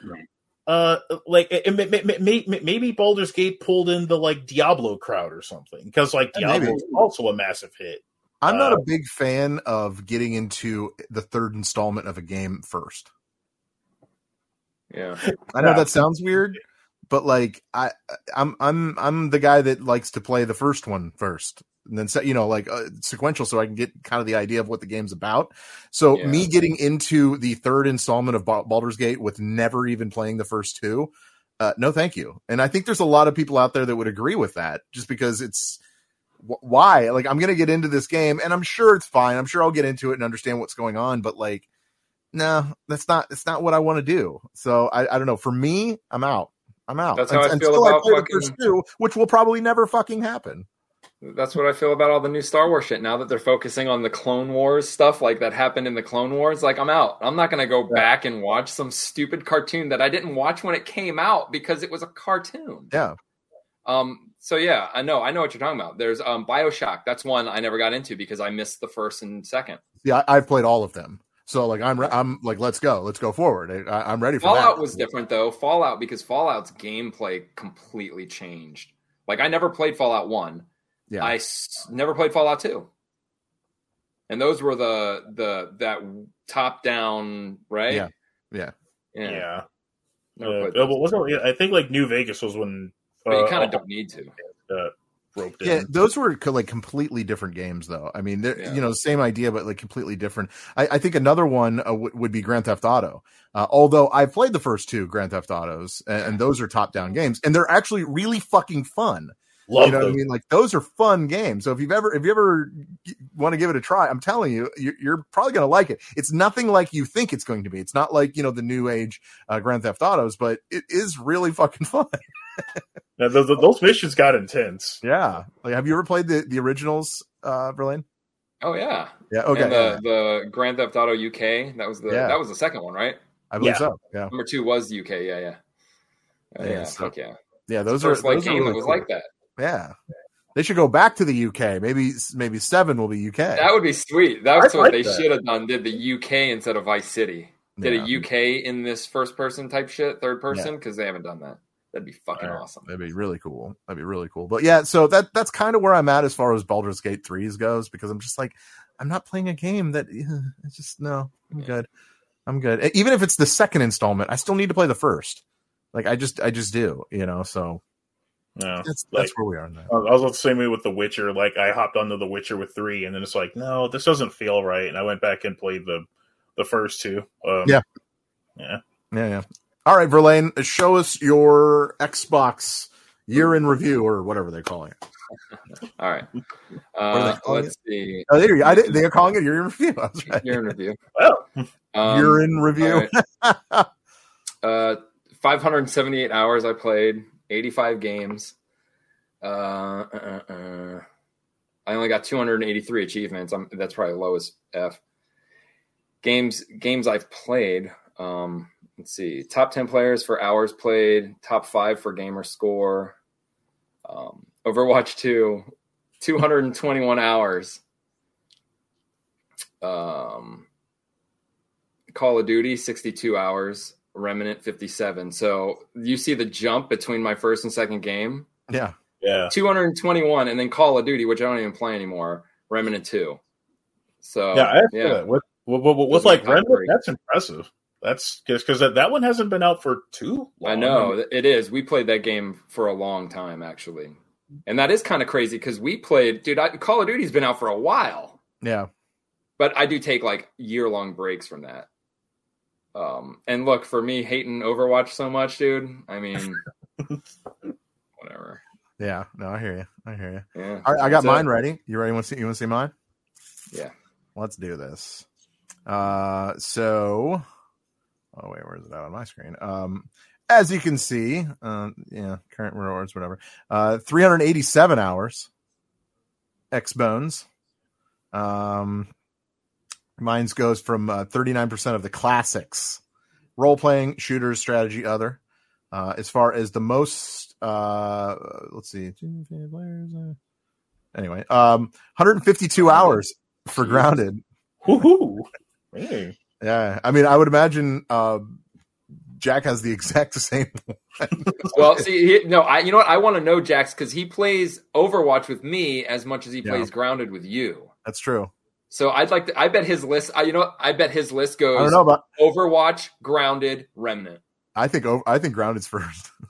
uh, like it, it, may- may- may- may- maybe Baldur's Gate pulled in the like Diablo crowd or something because like Diablo is also a massive hit. I'm not Uh, a big fan of getting into the third installment of a game first. Yeah, I know that sounds weird, but like I, I'm I'm I'm the guy that likes to play the first one first, and then se- you know like uh, sequential, so I can get kind of the idea of what the game's about. So Yeah. me getting into the third installment of Ba- Baldur's Gate with never even playing the first two, uh, no, thank you. And I think there's a lot of people out there that would agree with that, just because it's wh- why like i'm gonna get into this game and i'm sure it's fine i'm sure i'll get into it and understand what's going on but like no that's not that's not what i want to do so I, I don't know for me i'm out i'm out That's how I feel about the fucking- two which will probably never fucking happen that's what I feel about all the new Star Wars shit. Now that they're focusing on the Clone Wars stuff, like that happened in the Clone Wars, like I'm out. I'm not gonna go back and watch some stupid cartoon that I didn't watch when it came out because it was a cartoon. yeah Um. So yeah, I know. I know what you're talking about. There's um Bioshock. That's one I never got into because I missed the first and second. yeah I, i've played all of them So like I'm re- I'm like let's go, let's go forward. I, I'm ready for that. Fallout that. was different though. Fallout because Fallout's gameplay completely changed. Like I never played Fallout One. Yeah. I s- never played Fallout Two. And those were the the that top down right. Yeah. Yeah. Yeah. Yeah. Uh, played uh, but wasn't I think like New Vegas was when But you uh, kind of don't need to. uh, roped Yeah, in. those were like completely different games, though. I mean, they're Yeah. you know same idea, but like completely different. I, I think another one uh, w- would be Grand Theft Auto. Uh, although I've played the first two Grand Theft Autos, and, and those are top down games, and they're actually really fucking fun. Love you know what I mean? Like those are fun games. So if you've ever if you ever want to give it a try, I'm telling you, you're, you're probably going to like it. It's nothing like you think it's going to be. It's not like you know the new age uh, Grand Theft Autos, but it is really fucking fun. Now, those, those missions got intense. yeah. Like, have you ever played the the originals, uh, Berlin? Oh yeah. Yeah. Okay. And yeah. the the Grand Theft Auto UK. That was the Yeah. that was the second one, right? I believe yeah. so. Yeah. Number two was UK. Yeah, yeah. Oh, Yeah, yeah, so- fuck yeah. Yeah. Those First are like those are game really that was cool. like that. Yeah. They should go back to the UK. Maybe maybe seven will be UK. That would be sweet. That's I what like they that. should have done. Did the UK instead of Vice City? Did Yeah. a UK in this first person type shit, third person? Because they haven't done that. That'd be fucking Alright. awesome. That'd be really cool. That'd be really cool. But yeah, so that that's kind of where I'm at as far as Baldur's Gate 3s goes because I'm just like I'm not playing a game that it's just no, I'm Yeah. good. I'm good. Even if it's the second installment, I still need to play the first. Like I just I just do, you know, so No, that's Like- that's where we are now. I was the same way with The Witcher. Like I hopped onto The Witcher with three, and then it's like, no, this doesn't feel right. And I went back and played the the first two. Um, Yeah. yeah. Yeah, yeah. All right, Verlaine, show us your Xbox year in review or whatever they're calling it. All right. they Uh, calling let's see. Oh, there you go. I did, they're calling it year in review. That's right. Year in review. Well, Um, year in review. all right. Uh, 578 hours I played, 85 games. Uh, uh, uh, uh. I only got 283 achievements. I'm, that's probably lowest F. Games games I've played. Um, let's see. Top 10 players for hours played. Top five for gamer score. Um, Overwatch 2, 221 hours. Um, Call of Duty 62 hours, Remnant 57. So you see the jump between my first and second game, yeah. yeah. 221, and then Call of Duty, which I don't even play anymore, Remnant 2. So yeah, I yeah. that. With, with, with, with like Remnant, that's impressive. That's because that, that one hasn't been out for too long. I know it is. We played that game for a long time, actually, and that is kind of crazy because we played, dude. I, Call of Duty's been out for a while, Yeah. but I do take like year long breaks from that. Um, and look for me hating Overwatch so much, dude. I mean, whatever. Yeah. No, I hear you. I hear you. Yeah, All right, I got That's mine it. ready. You ready? Want to see? You want to see mine? Yeah. Let's do this. Uh, so, oh wait, where is it out on my screen? Um, as you can see, uh, yeah, current rewards, whatever. Uh, 387 hours. X Bones. Um, mine's goes from uh, 39% of the classics, role playing, shooters, strategy, other. Uh, as far as the most, uh, let's see, anyway, um, 152 hours for grounded. Woohoo! Hey. Yeah, I mean, I would imagine uh, Jack has the exact same. Well, see, he, no, I. You know what? I want to know Jax because he plays Overwatch with me as much as he Yeah. plays Grounded with you. That's true. So I'd like to. I bet his list. I, you know, what? I bet his list goes. I don't know, but Overwatch, Grounded, Remnant. I think over, I think grounded's first.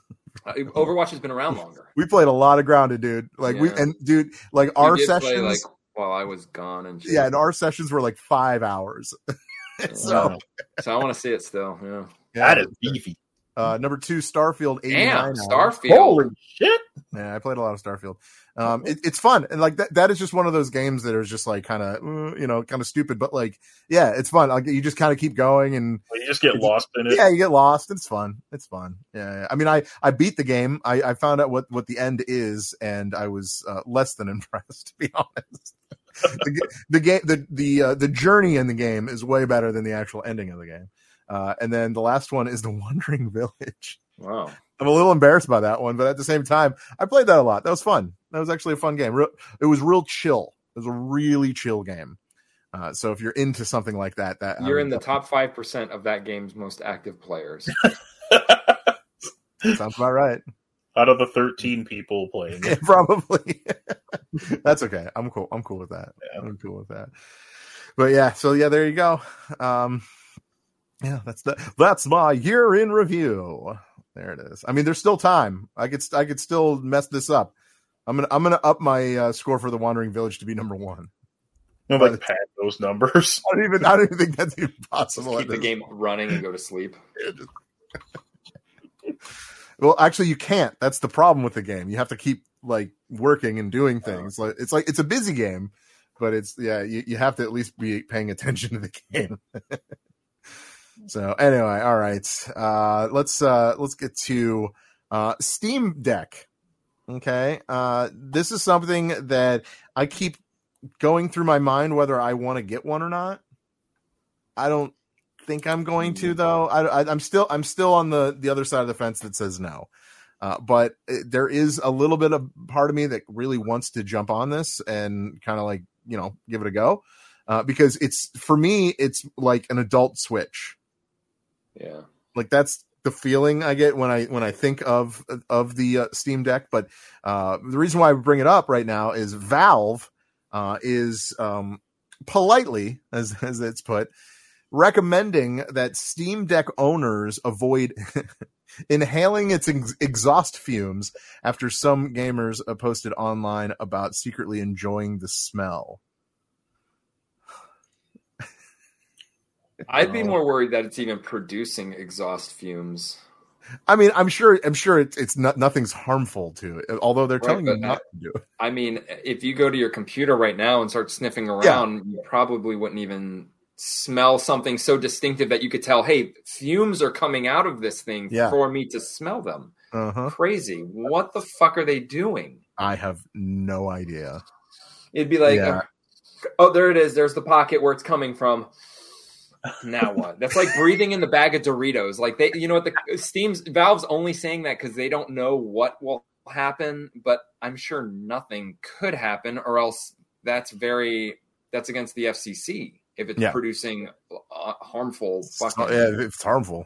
Uh, Overwatch has been around longer. we played a lot of grounded, dude. Like we and dude, like We our did play, sessions. like while I was gone and shit. yeah, and our sessions were like five hours. so so I want to see it still. Yeah. yeah. That is beefy. Uh, number two, Starfield. 89 Damn. Starfield. Holy shit! Yeah, I played a lot of Starfield. Um, it, it's fun, and like that, that is just one of those games that is just like kind of, you know, kind of stupid, but like, yeah, it's fun. Like you just kind of keep going, and You just get lost in it. yeah, you get lost. It's fun. It's fun. Yeah, yeah. I mean, I I beat the game. I I found out what what the end is, and I was uh, less than impressed, to be honest. The, the game, the the uh, the journey in the game is way better than the actual ending of the game. Uh, and then the last one is the Wandering Village. Wow. I'm a little embarrassed by that one, but at the same time, I played that a lot. That was fun. That was actually a fun game. Real, it was real chill. It was a really chill game. Uh, so if you're into something like that, that You're in the top five percent of that game's most active players. sounds about right. Out of the 13 people playing Yeah, it. probably. That's okay. I'm cool. I'm cool with that. I'm cool with that. But yeah, so yeah, there you go. Um, yeah, that's the that's my year in review. There it is. I mean, there's still time. I could I could still mess this up. I'm gonna I'm gonna up my uh, score for the Wandering Village to be number one. No, like pad those numbers. I don't even I don't even think that's even possible. Keep the game running and go to sleep. Well, actually, you can't. That's the problem with the game. You have to keep like working and doing things. Like it's like it's a busy game, but it's yeah. You, you have to at least be paying attention to the game. so anyway, all right. Uh, let's uh, let's get to uh, Steam Deck. Okay, uh, this is something that I keep going through my mind whether I want to get one or not. I don't think I'm going to though. I, I'm still I'm still on the the other side of the fence that says no. Uh, but it, there is a little bit of part of me that really wants to jump on this and kind of like you know give it a go uh, because it's for me it's like an adult Switch. Yeah. Like that's the feeling I get when I when I think of of the uh, Steam Deck. But uh, the reason why I bring it up right now is Valve uh, is um, politely, as as it's put, recommending that Steam Deck owners avoid inhaling its ex- exhaust fumes after some gamers uh, posted online about secretly enjoying the smell. I'd be more worried that it's even producing exhaust fumes. I mean, I'm sure. I'm sure it's it's not nothing's harmful to it, although they're Right, telling you but not to do it. I mean, if you go to your computer right now and start sniffing around, you probably wouldn't even smell something so distinctive that you could tell, hey, fumes are coming out of this thing Yeah. for me to smell them. Uh-huh. Crazy. What the fuck are they doing? I have no idea. It'd be like, Yeah. oh, there it is. There's the pocket where it's coming from. Now what? That's like breathing in the bag of Doritos. Like they, you know what? The Steam's Valve's only saying that because they don't know what will happen, but I'm sure nothing could happen, or else that's very that's against the FCC if it's Yeah. producing uh, harmful fucking. Oh, yeah, it's harmful.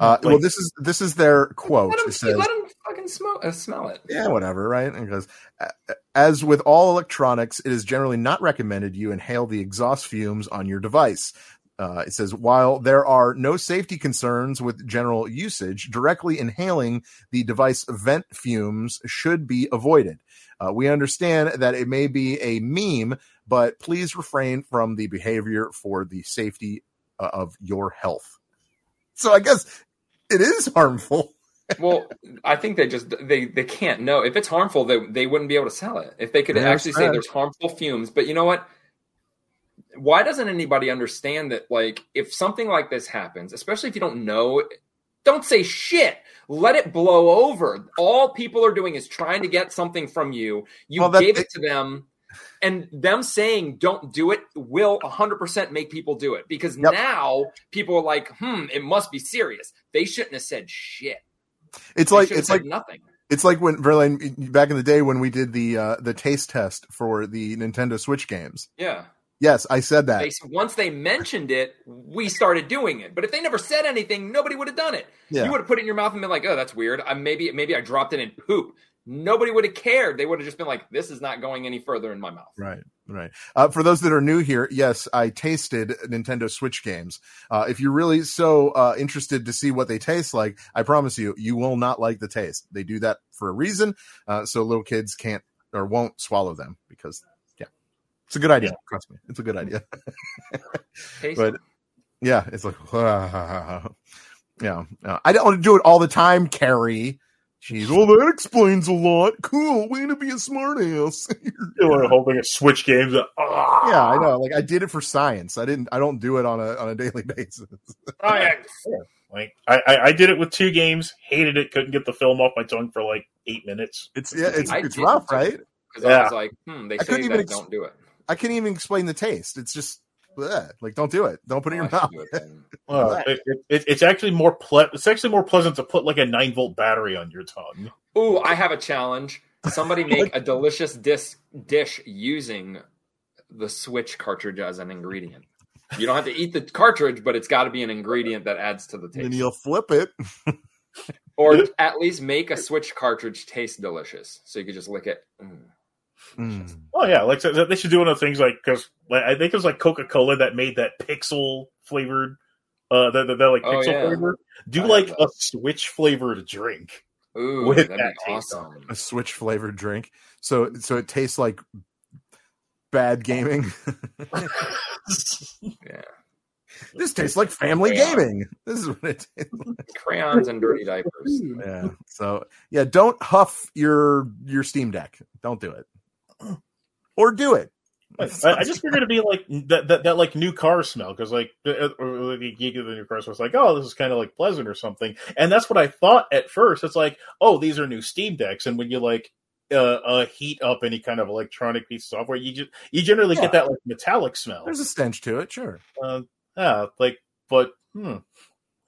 Uh, well, this is this is their quote. Let It them, says, let them fucking smell, uh, smell it. yeah, whatever, right? And goes, as with all electronics, it is generally not recommended you inhale the exhaust fumes on your device. Uh, it says, while there are no safety concerns with general usage, directly inhaling the device vent fumes should be avoided. Uh, we understand that it may be a meme, but please refrain from the behavior for the safety uh, of your health. So I guess it is harmful. well, I think they just they they can't know if it's harmful. They they wouldn't be able to sell it if they could actually say there's harmful fumes. But you know what? Why doesn't anybody understand that? Like, if something like this happens, especially if you don't know, don't say shit. Let it blow over. All people are doing is trying to get something from you. You Well, gave it to them. And them saying don't do it will 100% make people do it because Yep. now people are like, hmm, it must be serious. They shouldn't have said shit. It's They like it's like nothing. It's like when Verlaine back in the day when we did the uh, the taste test for the Nintendo Switch games. Yeah. Yes, I said that. They, once they mentioned it, we started doing it. But if they never said anything, nobody would have done it. Yeah. You would have put it in your mouth and been like, "Oh, that's weird." I, maybe maybe I dropped it in poop. Nobody would have cared. They would have just been like, "This is not going any further in my mouth." Right, right. Uh, for those that are new here, yes, I tasted Nintendo Switch games. Uh, if you're really so uh, interested to see what they taste like, I promise you, you will not like the taste. They do that for a reason, uh, so little kids can't or won't swallow them because, yeah, it's a good idea. Trust me, it's a good idea. But yeah, it's like, yeah, uh, I don't want to do it all the time, Carrie. Jeez, well, that explains a lot. Cool, way to be a smartass. You were holding a Switch games. uh, ah. yeah, I know. Like I did it for science. I didn't. I don't do it on a on a daily basis. Yeah. Like I, I, I did it with two games, hated it, couldn't get the film off my tongue for like eight minutes. It's yeah, it's I it's rough, right? Because I Yeah. was like, "Hmm." They I say couldn't that even ex- don't do it. I can't even explain the taste. It's just bleh. like don't do it. Don't put it in Oh, your mouth. should it then. It, it, it- it's actually more ple- it's actually more pleasant to put like a nine volt battery on your tongue. Ooh, I have a challenge. Somebody make a delicious dish dish using the Switch cartridge as an ingredient. You don't have to eat the cartridge, but it's got to be an ingredient that adds to the taste. And you'll flip it. Or at least make a Switch cartridge taste delicious, so you could just lick it. Mm. Mm. Oh yeah, like so they should do one of the things like because like, I think it was like Coca Cola that made that pixel flavored, uh, the, the, the like Oh, pixel yeah. flavor. Do I like a Switch flavored drink. Ooh, With that'd that be taste on awesome. A Switch flavored drink. So so it tastes like bad gaming. Yeah, this tastes like family Yeah. gaming. This is what it tastes like. crayons and dirty diapers. Yeah. So yeah, don't huff your your Steam Deck. Don't do it. Or do it. I, I just figured it'd be like that, that, that like new car smell because like the, or the geek of the new car smell was like oh this is kind of like pleasant or something and that's what I thought at first it's like oh these are new Steam decks and when you like uh, uh heat up any kind of electronic piece of software you just you generally Yeah. get that like metallic smell There's a stench to it, sure. uh, yeah like but hmm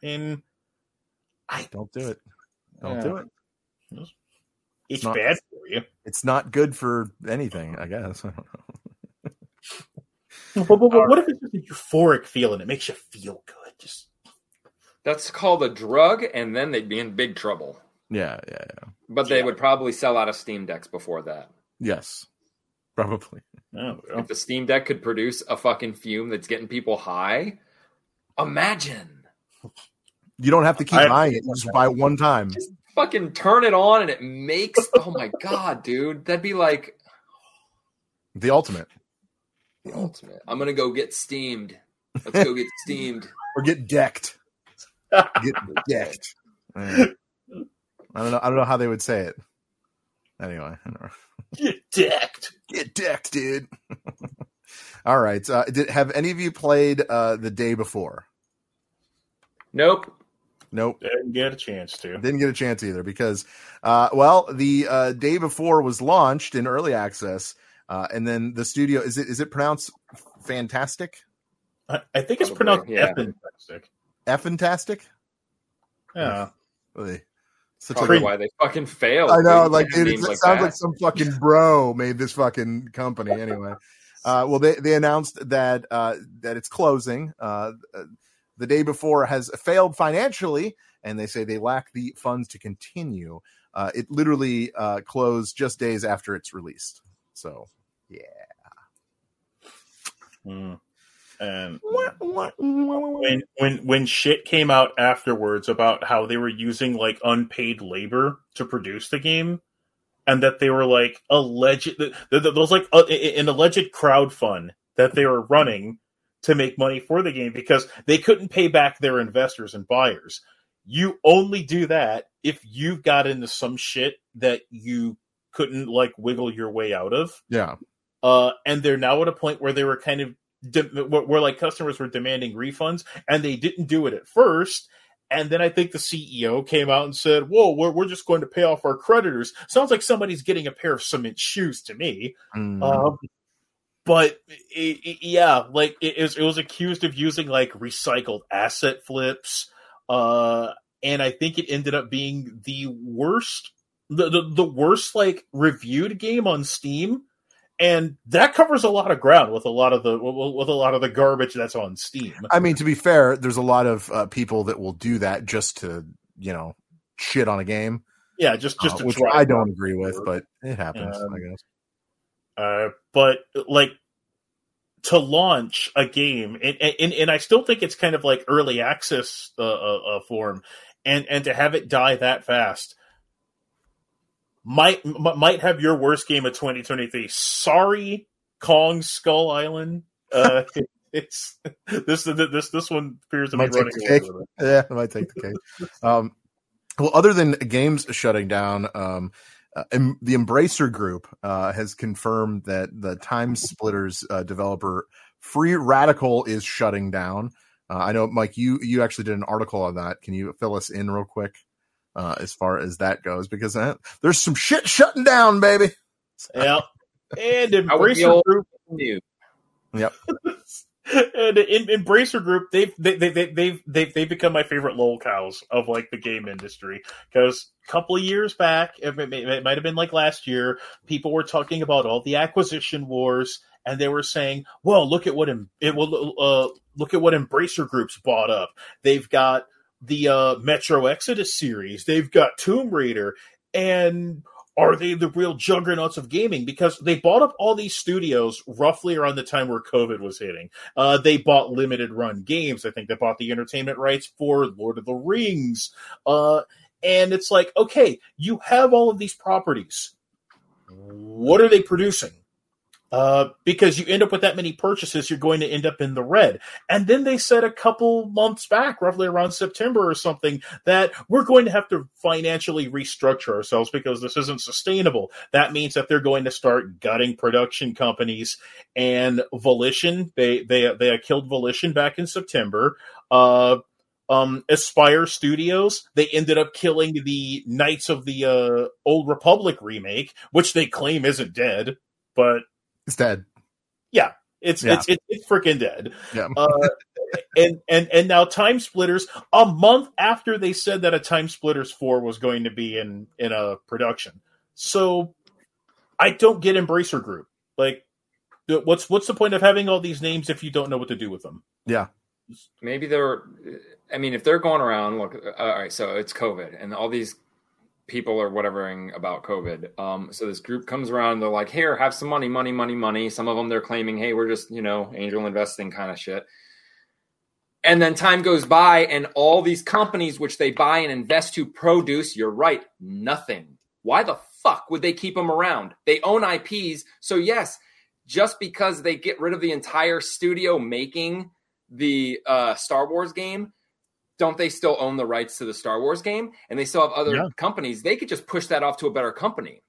and I Don't do it. Don't Yeah. do it. It's not- bad for you It's not good for anything, I guess. I don't know. but, but, but what if it's just a euphoric feeling it makes you feel good just That's called a drug, and then they'd be in big trouble. Yeah, yeah, yeah. But they Yeah. would probably sell out of Steam decks before that. Yes. Probably. oh, well. If the Steam Deck could produce a fucking fume that's getting people high, imagine. You don't have to keep I- buying it. Just buy one time. Just fucking turn it on and it makes. oh my god, dude, that'd be like The ultimate. the ultimate. I'm gonna go get steamed. Let's go get steamed. Or get decked. Get decked. I don't know. I don't know how they would say it. Anyway, I don't know. get decked get decked, dude. All right. Uh, did have any of you played uh, the day before? Nope. Nope. didn't get a chance to Didn't get a chance either because, uh, well, the uh, day before was launched in early access, uh, and then the studio is it is it pronounced fantastic, I, I think it's Probably, pronounced yeah. fantastic. fantastic? Yeah. Really? Such Probably a, why they fucking failed. I know, like can't dude, it like sounds that. like some fucking bro made this fucking company. Anyway, uh, well, they they announced that uh, that it's closing. Uh, the day before has failed financially, and they say they lack the funds to continue. Uh, it literally uh, closed just days after it's released. So, yeah. Mm. And when when when shit came out afterwards about how they were using like unpaid labor to produce the game, and that they were like alleged th- th- th- like uh, i- i- an alleged crowd fund that they were running to make money for the game because they couldn't pay back their investors and buyers. You only do that if you've got into some shit that you couldn't like wiggle your way out of Yeah. uh, and they're now at a point where they were kind of de- where, where like customers were demanding refunds, and they didn't do it at first. And then I think the CEO came out and said, "Whoa, we're we're just going to pay off our creditors." Sounds like somebody's getting a pair of cement shoes to me. Mm. Um, but it, it- yeah, like it, it was it was accused of using like recycled asset flips, uh, and I think it ended up being the worst, the, the the worst like reviewed game on Steam, and that covers a lot of ground with a lot of the with a lot of the garbage that's on Steam. I mean, to be fair, there's a lot of uh, people that will do that just to, you know, shit on a game, Yeah, just just uh, which I don't agree with, but it happens, Um, I guess. Uh, but like to launch a game, and, and and I still think it's kind of like early access uh, uh, uh, form, and and to have it die that fast might m- might have your worst game of 2023. Sorry, Kong Skull Island. Uh, it's this this this one appears to be Might take running away with it. Yeah, I might take the cake. um, well, other than games shutting down, um, uh, em- the Embracer Group uh, has confirmed that the Time Splitters uh, developer Free Radical is shutting down. Uh, I know, Mike, you you actually did an article on that. Can you fill us in real quick uh, as far as that goes? Because uh, there's some shit shutting down, baby. Yeah, and How would the Embracer Group new? Yep. and in, Embracer Group, they've they, they, they, they've they've they've become my favorite lol cows of like the game industry because a couple of years back, it, it might have been like last year, people were talking about all the acquisition wars, and they were saying, "Well, look at what it will uh, look at what Embracer Group's bought up. They've got the uh, Metro Exodus series, they've got Tomb Raider, and are they the real juggernauts of gaming? Because they bought up all these studios roughly around the time where COVID was hitting. Uh, they bought limited run games. I think they bought the entertainment rights for Lord of the Rings. Uh, and it's like, okay, you have all of these properties. What are they producing? Uh, because you end up with that many purchases, you're going to end up in the red. And then they said a couple months back, roughly around September or something, that we're going to have to financially restructure ourselves because this isn't sustainable. That means that they're going to start gutting production companies and Volition. They they they killed Volition back in September. Uh, um, Aspyr Studios, they ended up killing the Knights of the uh, Old Republic remake, which they claim isn't dead, but it's dead. Yeah, it's yeah. it's it's, it's freaking dead. Yeah. uh, and and and now Time Splitters, a month after they said that a Time Splitters four was going to be in in a production, so I don't get Embracer Group. Like, what's what's the point of having all these names if you don't know what to do with them? Yeah. Maybe they're. I mean, if they're going around, look. Uh, all right, so it's COVID, and all these people are whatevering about COVID. Um, so this group comes around, they're like, here, have some money, money, money, money. Some of them they're claiming, hey, we're just, you know, angel investing kind of shit. And then time goes by, and all these companies which they buy and invest to produce, you're right, nothing. Why the fuck would they keep them around? They own IPs. So, yes, just because they get rid of the entire studio making the uh, Star Wars game don't they still own the rights to the Star Wars game? And they still have other yeah. companies. They could just push that off to a better company.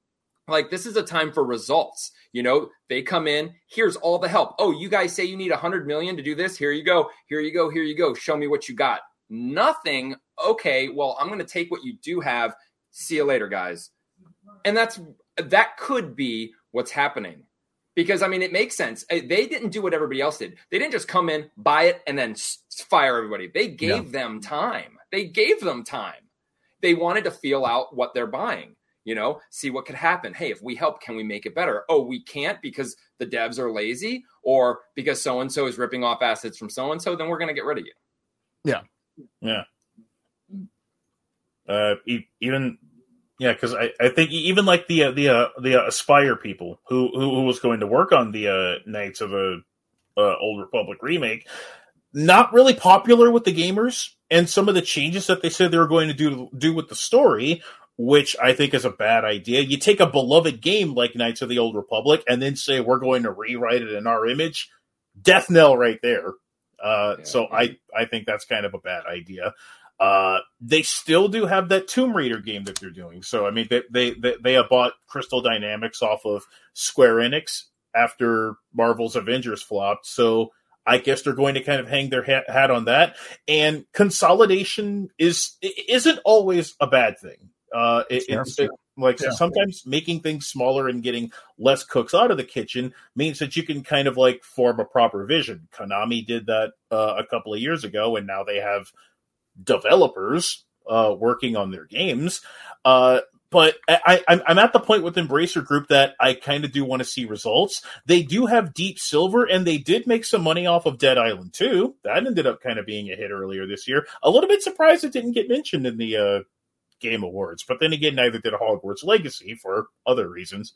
Like this is a time for results. You know, they come in, here's all the help. Oh, you guys say you need a hundred million to do this. Here you go. Here you go. Here you go. Show me what you got. Nothing. Okay, well, I'm gonna take what you do have. See you later, guys. And that's that could be what's happening because I mean it makes sense. Eh, they didn't do what everybody else did. They didn't just come in, buy it, and then fire everybody. They gave yeah. them time. They gave them time. They wanted to feel out what they're buying. You know, see what could happen. Hey, if we help, can we make it better? Oh, we can't because the devs are lazy, or because so and so is ripping off assets from so and so. Then we're going to get rid of you. Yeah, yeah. Uh, even yeah, because I, I think even like the uh, the uh, the uh, Aspyr people who, who, who was going to work on the uh, Knights of the uh, Old Republic remake, not really popular with the gamers, and some of the changes that they said they were going to do do with the story, which I think is a bad idea. You take a beloved game like Knights of the Old Republic and then say we're going to rewrite it in our image, death knell right there. Uh, yeah, so yeah. I I think that's kind of a bad idea. Uh, they still do have that Tomb Raider game that they're doing. So I mean, they they they, they have bought Crystal Dynamics off of Square Enix after Marvel's Avengers flopped. So I guess they're going to kind of hang their hat on that. And consolidation is isn't always a bad thing. Uh, it, it's it, like yeah. sometimes making things smaller and getting less cooks out of the kitchen means that you can kind of like form a proper vision. Konami did that uh, a couple of years ago, and now they have developers uh, working on their games. Uh, but I, am at the point with Embracer Group that I kind of do want to see results. They do have Deep Silver, and they did make some money off of Dead Island 2. That ended up kind of being a hit earlier this year. A little bit surprised it didn't get mentioned in the uh, Game Awards, but then again, neither did Hogwarts Legacy for other reasons.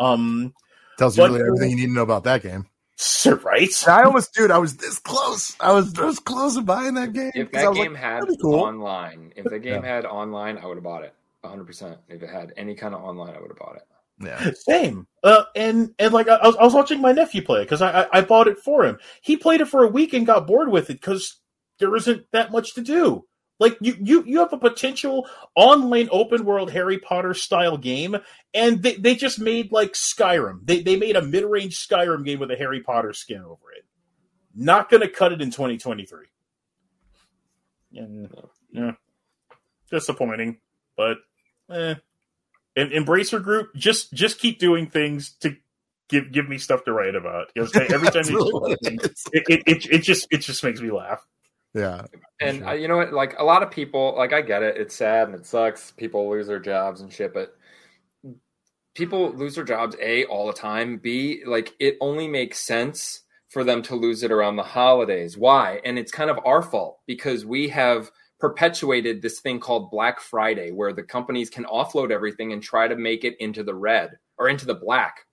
Um, Tells you but, really everything you need to know about that game. Sir, right? I almost, dude, I was this close. I was this close to buying that game. If that game like, had cool. online, if the game yeah. had online, I would have bought it 100. percent If it had any kind of online, I would have bought it. Yeah, same. Uh, and and like I was, I was watching my nephew play it because I, I I bought it for him. He played it for a week and got bored with it because there isn't that much to do. Like you, you, you have a potential online open world Harry Potter style game, and they, they just made like Skyrim. They they made a mid range Skyrim game with a Harry Potter skin over it. Not going to cut it in 2023. And, yeah, disappointing, but eh. And Embracer Group just just keep doing things to give give me stuff to write about. Know, every time you really it, it, it, it just it just makes me laugh. Yeah. And Sure. uh, you know what? Like a lot of people, like I get it. It's sad and it sucks. People lose their jobs and shit, but people lose their jobs a all the time. B like it only makes sense for them to lose it around the holidays. Why? And it's kind of our fault because we have perpetuated this thing called Black Friday, where the companies can offload everything and try to make it into the red or into the black.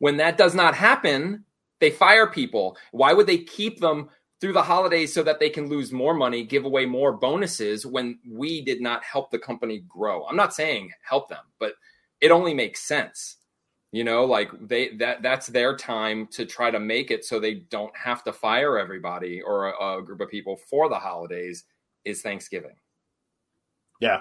When that does not happen, they fire people. Why would they keep them through the holidays so that they can lose more money, give away more bonuses when we did not help the company grow? I'm not saying help them, but it only makes sense. You know, like they that that's their time to try to make it so they don't have to fire everybody or a, a group of people for the holidays is Thanksgiving. Yeah.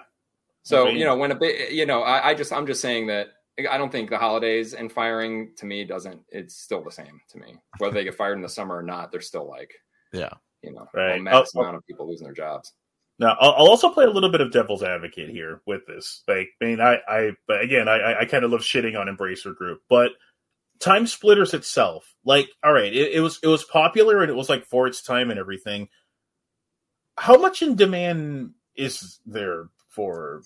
So Okay. you know when a bit you know I, I just I'm just saying that I don't think the holidays and firing to me doesn't it's still the same to me whether they get fired in the summer or not they're still like Yeah. you know Right. a mass Oh, oh. amount of people losing their jobs. Now, I'll, I'll also play a little bit of devil's advocate here with this. Like, I mean, I, I, but again, I, I kind of love shitting on Embracer Group, but Time Splitters itself, like, all right, it, it was, it was popular and it was like for its time and everything. How much in demand is there for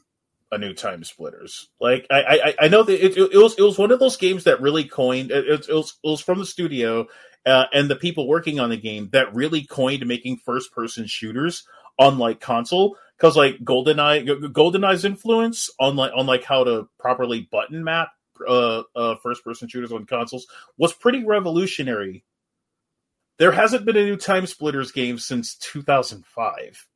a new Time Splitters? Like, I, I, I know that it, it was, it was one of those games that really coined. It, it, was, it was from the studio. Uh, and the people working on the game that really coined making first person shooters on like console because like goldeneye goldeneye's influence on like on like how to properly button map uh, uh first person shooters on consoles was pretty revolutionary there hasn't been a new time splitters game since 2005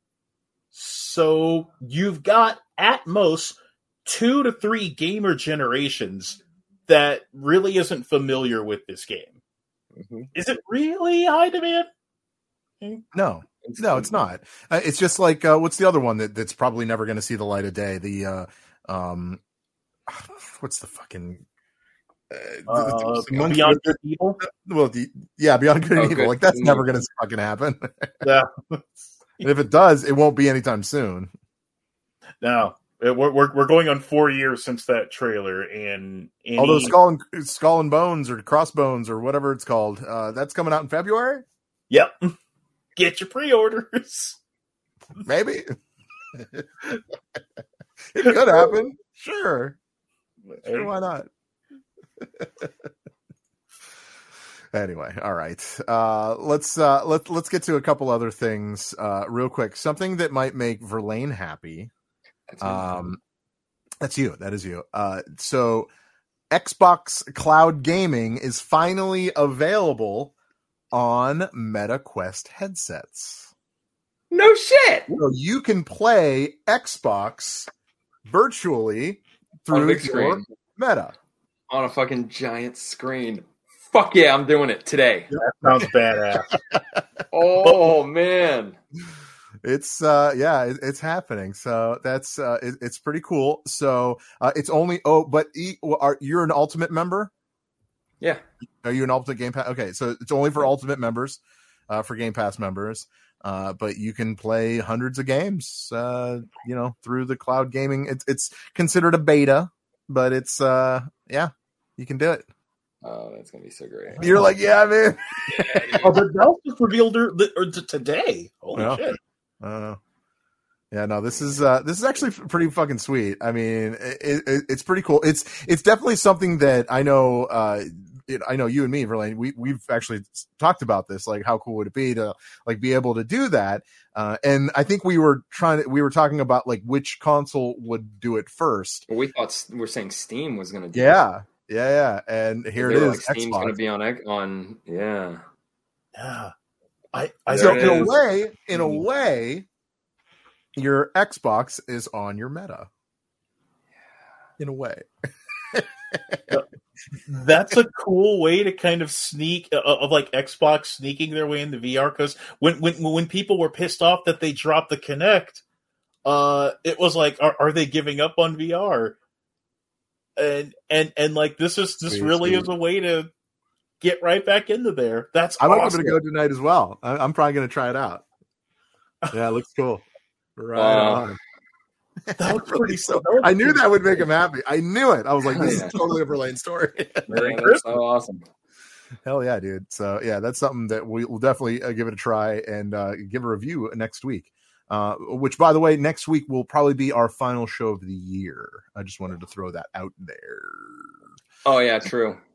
so you've got at most two to three gamer generations that really isn't familiar with this game is it really high demand No, no, it's not. Uh, it's just like uh, what's the other one that, that's probably never going to see the light of day? The uh, um, what's the fucking uh, Uh, monkey Beyond Good and Evil? well, the, yeah, Beyond Good and Oh, Evil. Good Like that's and never going to fucking happen. Yeah. And if it does, it won't be anytime soon. No, it- we're, we're we're going on four years since that trailer, and any, Although Skull and Skull and Bones or Crossbones or whatever it's called, uh, that's coming out in February. yep, get your pre-orders. Maybe it could happen. Sure, sure, why not? anyway, all right. Uh, let's uh, let let's get to a couple other things uh, real quick. Something that might make Verlaine happy. That's. Um, that's you. That is you. Uh, so Xbox Cloud Gaming is finally available on Meta Quest headsets. no shit. So you can play Xbox virtually through your. Meta. On a fucking giant screen. Fuck yeah, I'm doing it today. That sounds badass. Oh man. It's uh yeah, it, it's happening. So that's uh it, it's pretty cool. So uh it's only oh but e, are you're an ultimate member? Yeah. Are you an ultimate game pass? Okay, so it's only for ultimate members, uh for Game Pass members. Uh but you can play hundreds of games uh you know through the cloud gaming. It's it's considered a beta, but it's uh yeah, you can do it. Oh, that's gonna be so great. You're like, yeah, man. oh, the Valve just revealed her, the, or t- today. Holy Yeah. shit! Uh, yeah, no, this is uh, this is actually pretty fucking sweet. I mean, it, it, it's pretty cool. It's it's definitely something that I know. Uh, it, I know you and me, Verlaine. We we've actually talked about this. Like, how cool would it be to like be able to do that? Uh, and I think we were trying to we were talking about like which console would do it first. Well, we thought we are saying Steam was gonna do it. Yeah, yeah, yeah. And here They it. Like, Steam's Xbox. gonna be on on yeah. Yeah, I, I so in a way, in a Mhm. way, your Xbox is on your Meta. In a way. that's a cool way to kind of sneak uh, of like Xbox sneaking their way into VR because when when when people were pissed off that they dropped the Kinect, uh, it was like, are, are they giving up on VR? And and and like this is this Sweet, really sweet. is a way to get right back into there. That's I'm awesome. open to go tonight as well. I- I'm probably going to try it out. Yeah, it looks cool. Right Wow. on. That was pretty so. I knew that would make him happy. I knew it. I was like, this Yeah. is totally a Verlaine story. Merry Yeah, that's so awesome. Hell yeah, dude. So yeah, that's something that we will definitely uh, give it a try and uh, give a review next week. Uh, which, by the way, next week will probably be our final show of the year. I just wanted to throw that out there. Oh yeah, true.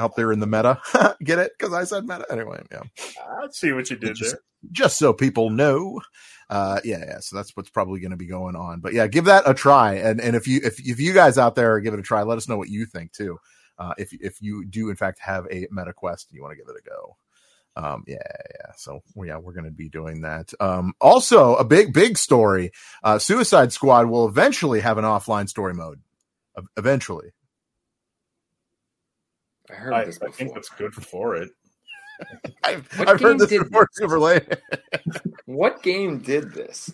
Out there in the meta, get it? Because I said meta anyway. Yeah, I see what you did just, there. just so people know. Uh, yeah, yeah. So that's what's probably going to be going on. But yeah, give that a try. And and if you if if you guys out there give it a try, let us know what you think too. Uh, if if you do in fact have a meta quest, and you want to give it a go. Um, yeah, yeah. So yeah, we're going to be doing that. Um, also a big big story. Uh, Suicide Squad will eventually have an offline story mode. Eventually, I heard I, this I think that's good for it. I've, What I've heard game this did before. this? Super late. What game did this?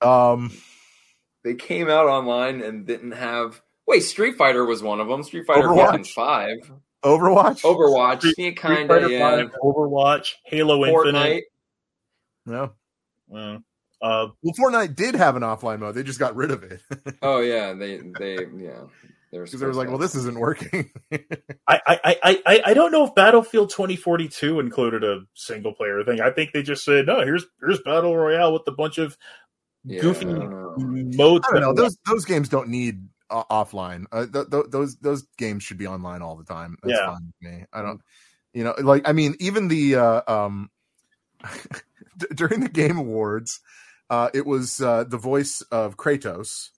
Um, They came out online and didn't have. Wait, Street Fighter was one of them. Street Fighter Five, Overwatch. Overwatch, Street- yeah, Street kind of, yeah. Overwatch, Halo Fortnite. Infinite. Yeah. Uh, uh, Well, Fortnite did have an offline mode. They just got rid of it Oh yeah, they they yeah. They because they were like, "Well, this isn't working." I, I, I, I, I don't know if Battlefield 2042 included a single player thing. I think they just said, no, here's here's Battle Royale with a bunch of Yeah, goofy I modes. I don't know. Those those games don't need uh, offline. Uh, th- th- those those games should be online all the time. That's Yeah. fine with me. I don't. You know, like I mean, even the uh, um d- during the Game Awards, uh, it was uh, the voice of Kratos,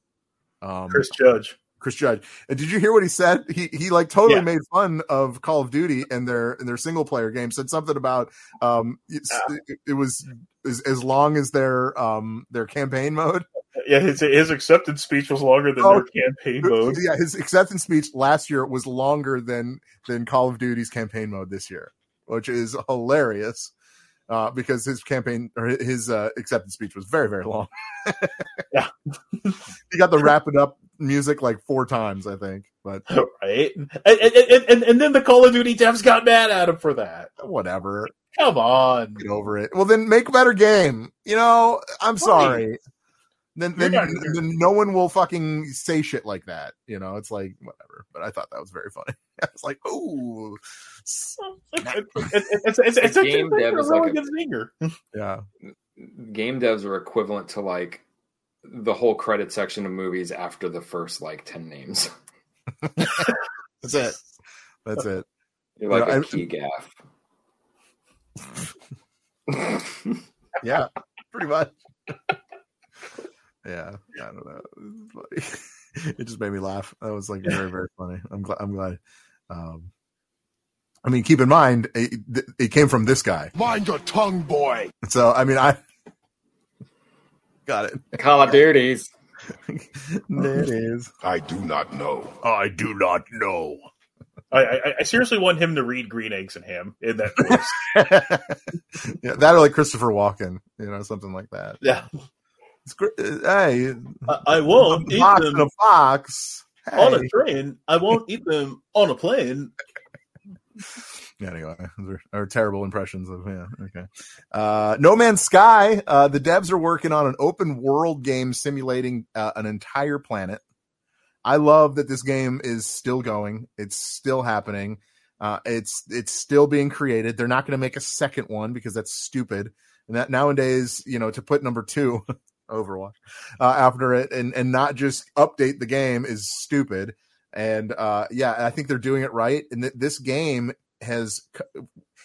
um, Chris Judge. Chris Judge. And did you hear what he said? He he like totally Yeah. made fun of Call of Duty and their and their single player game. Said something about um it, it was as, as long as their um their campaign mode. Yeah, his, his acceptance speech was longer than Oh, their campaign mode. Yeah, his acceptance speech last year was longer than than Call of Duty's campaign mode this year, which is hilarious. Uh, because his campaign or his uh, acceptance speech was very very long. Yeah. he got the wrap it up music like four times, I think. But Right? And, and, and, and, and then the Call of Duty devs got mad at him for that. whatever. Come on. get over it. Well, then make a better game. You know, I'm sorry. Then, then, You're then no one will fucking say shit like that. You know, it's like whatever. But I thought that was very funny. I was like, ooh, It's, it's, it's, it's, it's, game a dev is like really a- good zinger. yeah, Game devs are equivalent to like the whole credit section of movies after the first like ten names. that's it. That's it. You're like Yeah, a I- key gaff. Yeah, pretty much. Yeah, I don't know. It, it just made me laugh. That was like very, very funny. I'm glad. I'm glad. Um, I mean, keep in mind, it, it came from this guy. Mind your tongue, boy. So, I mean, I got it. Call of Duties. there it is. I do not know. I do not know. I, I, I seriously want him to read Green Eggs and Ham in that voice. yeah, that or like Christopher Walken, you know, something like that. yeah. It's gr- uh, hey, I, I won't eat them and a fox. on a train. I won't eat them on a plane. Yeah, anyway, those are, are terrible impressions of yeah. Okay, uh, No Man's Sky. Uh, the devs are working on an open world game simulating uh, an entire planet. I love that this game is still going. It's still happening. Uh, it's it's still being created. They're not going to make a second one because that's stupid. And that nowadays, you know, to put number two, Overwatch, uh, after it and and not just update the game is stupid. And uh, yeah, I think they're doing it right. And th- this game has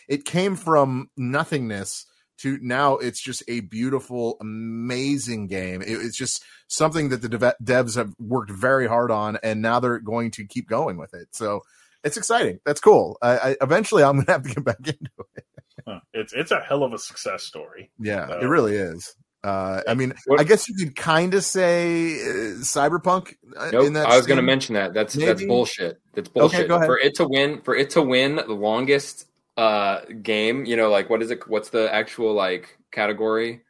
it came from nothingness to now it's just a beautiful amazing game it, it's just something that the dev- devs have worked very hard on and now they're going to keep going with it so it's exciting that's cool I, I eventually i'm gonna have to get back into it Huh. It's it's a hell of a success story. yeah Uh, it really is uh i mean What- i guess you could kind of say uh, cyberpunk uh, Nope. in that I was going to mention that. That's that's bullshit. That's bullshit. go ahead. For it to win, for it to win the longest uh game, you know, like what is it? What's the actual like category?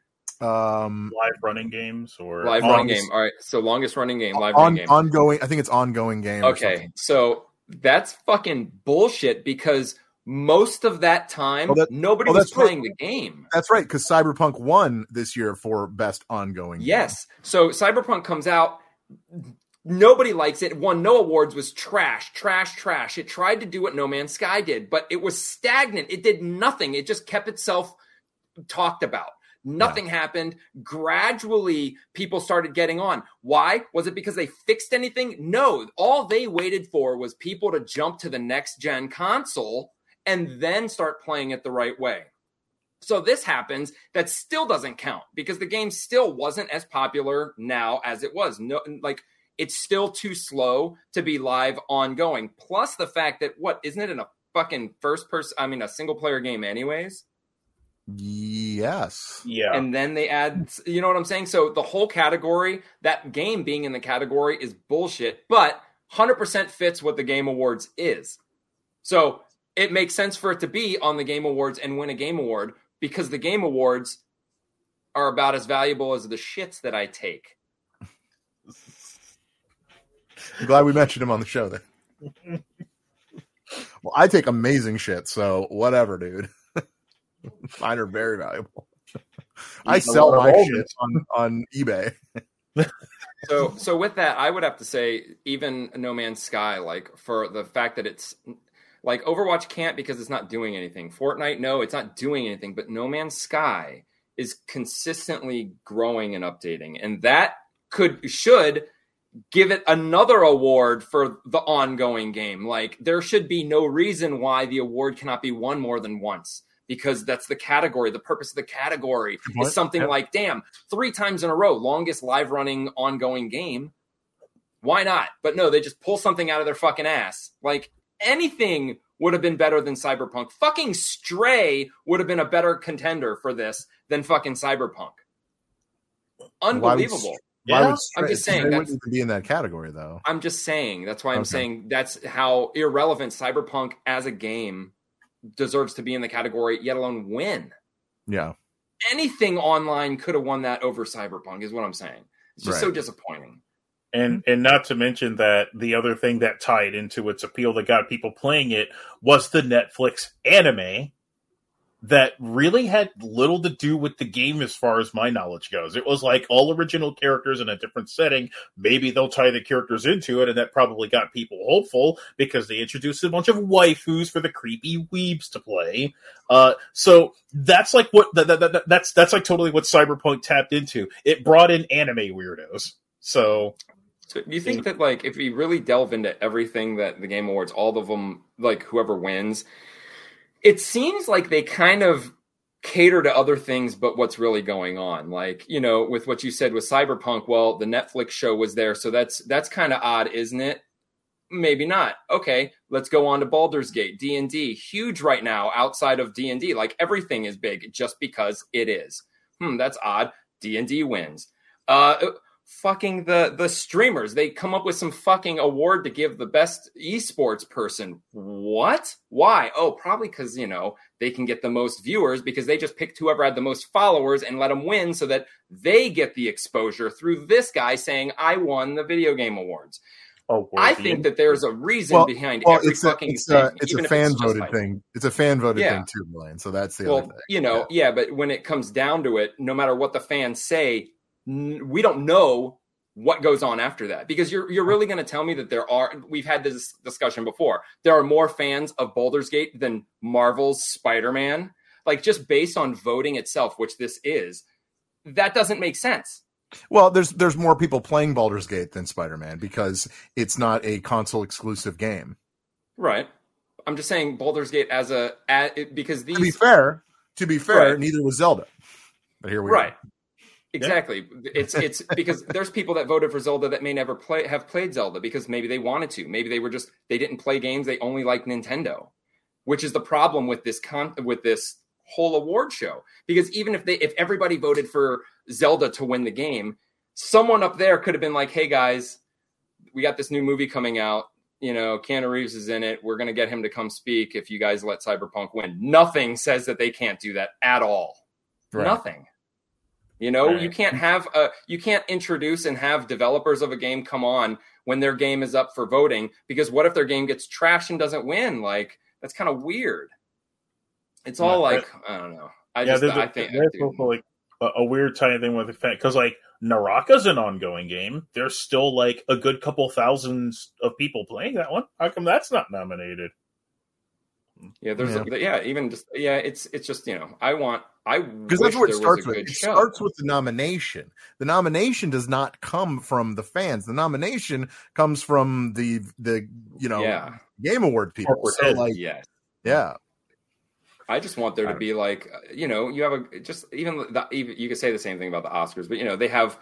um Live running games or Live running game. All right. So longest running game, live on, running game. ongoing i think it's ongoing game Okay, so that's fucking bullshit because most of that time Well, that- nobody was that's right. playing the game. That's right, because Cyberpunk won this year for best ongoing. game. Yes. So Cyberpunk comes out, nobody likes it. Won no awards. Was trash, trash, trash. It tried to do what No Man's Sky did, but it was stagnant. It did nothing. It just kept itself talked about. Nothing yeah. happened. Gradually, people started getting on. Why? Was it because they fixed anything? No. All they waited for was people to jump to the next gen console and then start playing it the right way. So this happens, that still doesn't count because the game still wasn't as popular now as it was. No, like it's still too slow to be live ongoing. Plus the fact that what isn't it in a fucking first person? I mean, a single player game, anyways. Yes. Yeah. And then they add, you know what I'm saying? So the whole category, that game being in the category is bullshit, but 100% fits what the Game Awards is. So it makes sense for it to be on the Game Awards and win a Game Award because the Game Awards are about as valuable as the shits that I take. I'm glad we mentioned him on the show then. well, I take amazing shit, so whatever, dude. Mine are very valuable. I sell my shit on, on eBay. so so with that, I would have to say even No Man's Sky, like for the fact that it's like Overwatch can't because it's not doing anything. Fortnite, no, it's not doing anything. But No Man's Sky is consistently growing and updating, and that could should give it another award for the ongoing game. Like there should be no reason why the award cannot be won more than once because that's the category. The purpose of the category what? is something yep. like, damn, three times in a row, longest live running ongoing game. Why not? But no, they just pull something out of their fucking ass. Like anything would have been better than Cyberpunk. Fucking Stray would have been a better contender for this than fucking Cyberpunk. Unbelievable. Why would, Stray, I'm just saying Stray wouldn't be in that category though. I'm just saying that's why I'm okay. saying that's how irrelevant Cyberpunk as a game deserves to be in the category, yet alone win. Yeah. Anything online could have won that over Cyberpunk, is what I'm saying. It's just right. so disappointing. And and not to mention that the other thing that tied into its appeal that got people playing it was the Netflix anime that really had little to do with the game as far as my knowledge goes. It was like all original characters in a different setting. Maybe they'll tie the characters into it, and that probably got people hopeful because they introduced a bunch of waifus for the creepy weebs to play. Uh, so that's like what that, that, that, that's that's like totally what Cyberpunk tapped into. It brought in anime weirdos. So so do you think that like if we really delve into everything that the Game Awards, all of them, like whoever wins, it seems like they kind of cater to other things but what's really going on. Like you know with what you said with cyberpunk well the netflix show was there so that's that's kind of odd isn't it? Maybe not. Okay let's go on to Baldur's Gate D&D huge right now outside of D&D like everything is big just because it is. Hmm that's odd. D&D wins. Uh fucking the the streamers they come up with some fucking award to give the best esports person what why oh probably because you know they can get the most viewers because they just picked whoever had the most followers and let them win so that they get the exposure through this guy saying i won the video game awards oh, I think that there's a reason well, behind well, every it's fucking a, it's thing, a, it's a fan voted like, thing. It's a fan voted yeah. thing too, Blaine. So that's the well, other thing. You know, yeah. yeah, but when it comes down to it, no matter what the fans say, we don't know what goes on after that. Because you're you're really going to tell me that there are we've had this discussion before. There are more fans of Baldur's Gate than Marvel's Spider-Man. Like just based on voting itself which this is that doesn't make sense. Well there's there's more people playing Baldur's Gate than Spider-Man because it's not a console exclusive game. Right. I'm just saying Baldur's Gate as a as, because these to be fair to be fair right. neither was Zelda. But here we right. are Exactly. Yeah. it's it's because there's people that voted for Zelda that may never play have played Zelda because maybe they wanted to. Maybe they were just they didn't play games. They only like Nintendo, which is the problem with this con with this whole award show. Because even if they if everybody voted for Zelda to win the game, someone up there could have been like, "Hey guys, we got this new movie coming out. You know, Keanu Reeves is in it. We're going to get him to come speak if you guys let Cyberpunk win." Nothing says that they can't do that at all. Right. Nothing. You know, right. you can't have a you can't introduce and have developers of a game come on when their game is up for voting because what if their game gets trashed and doesn't win? Like that's kind of weird. It's all yeah, like I don't know. I yeah, just I think there's also like a, a weird tiny thing with the fact because like Naraka's an ongoing game. There's still like a good couple thousands of people playing that one. How come that's not nominated? Yeah, there's Yeah. yeah, yeah even just yeah, it's it's just you know I want I because that's what it starts with. It show. starts with the nomination. The nomination does not come from the fans. The nomination comes from the the you know yeah, game award people. Corporate So like yes. yeah, I just want there to be like uh, you know you have a just even the, even you could say the same thing about the Oscars, but you know they have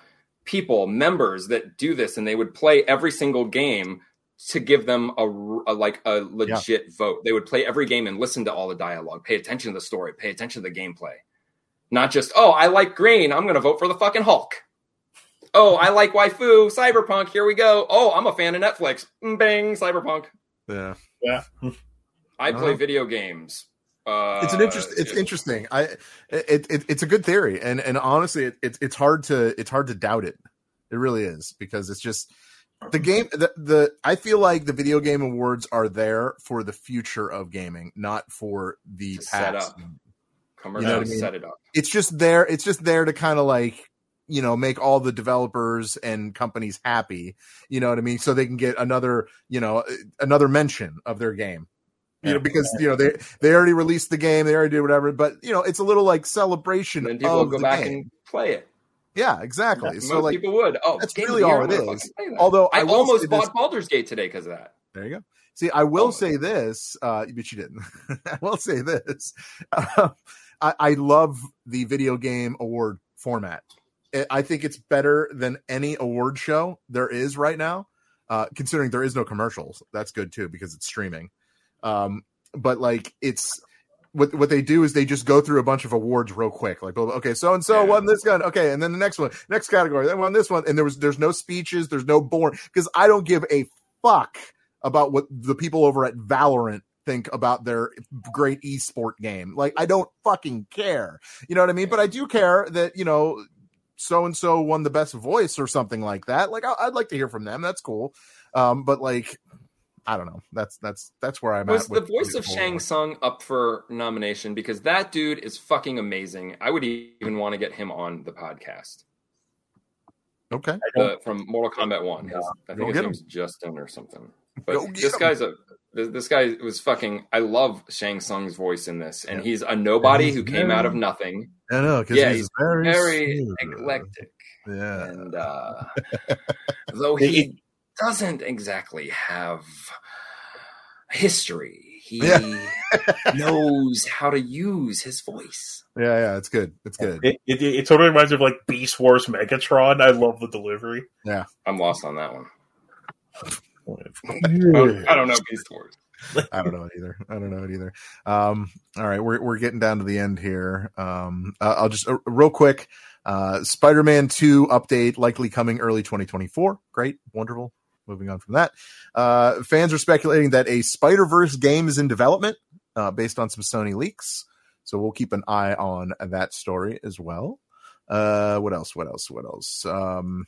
people members that do this and they would play every single game to give them a like a legit vote. They would play every game and listen to all the dialogue, pay attention to the story, pay attention to the gameplay, not just oh I like green, I'm going to vote for the fucking Hulk. Oh, I like waifu, cyberpunk. Here we go. Oh, I'm a fan of Netflix. Mm, Bang, cyberpunk. yeah. Yeah. I play Uh-huh. video games. Uh, it's an interest. It's yeah. interesting. I it, it it's a good theory, and and honestly, it, it's it's hard to it's hard to doubt it. It really is because it's just the game. The, the I feel like the video game awards are there for the future of gaming, not for the To set past. up. commercial You know what I mean? set it up. It's just there. It's just there to kind of like you know make all the developers and companies happy. You know what I mean? So they can get another you know another mention of their game. You know, because you know they they already released the game, they already did whatever, but you know it's a little like celebration And then people of go the back game. and play it. Yeah, exactly. Most so like, people would. Oh, that's really all it is. fucking play that. although I, I, almost say this- bought Baldur's Gate today because of that. There you go. See, I will Oh. say this, uh, but you didn't. I will say this. Uh, I, I love the video game award format. I- I think it's better than any award show there is right now. Uh, considering there is no commercials, that's good too because it's streaming. Um, but like it's what what they do is they just go through a bunch of awards real quick. Like, oh, okay, so and so won this gun. Okay, and then the next one, next category, then won this one. And there was there's no speeches, there's no boring because I don't give a fuck about what the people over at Valorant think about their great esport game. Like, I don't fucking care. You know what I mean? But I do care that, you know, so and so won the best voice or something like that. Like, I, I'd like to hear from them. That's cool. Um, but like, I don't know. That's that's that's where I'm Was at. Was the voice of Shang Tsung up for nomination? Because that dude is fucking amazing. I would even want to get him on the podcast. Okay. The, from Mortal Kombat One. His- I Go think his get name's Justin or something. But Go this him. guy's a this, this guy was fucking. I love Shang Tsung's voice in this, and he's a nobody who came out of nothing. I know because Yeah, he's, he's very, Very eclectic, Yeah. and uh, though he doesn't exactly have history, he Yeah. knows how to use his voice. Yeah, yeah, it's good. It's good. It, it, it totally reminds me of like Beast Wars Megatron. I love the delivery. Yeah. I'm lost on that one. I don't, know Beast Wars. I don't know it either. I don't know it either. Um, all right, we're we're getting down to the end here. Um, uh, I'll just uh, real quick. Uh, Spider-Man Two update likely coming early 2024. Great, wonderful. Moving on from that, uh, fans are speculating that a Spider-Verse game is in development uh, based on some Sony leaks. So we'll keep an eye on that story as well. Uh, what else? What else? What else? Um,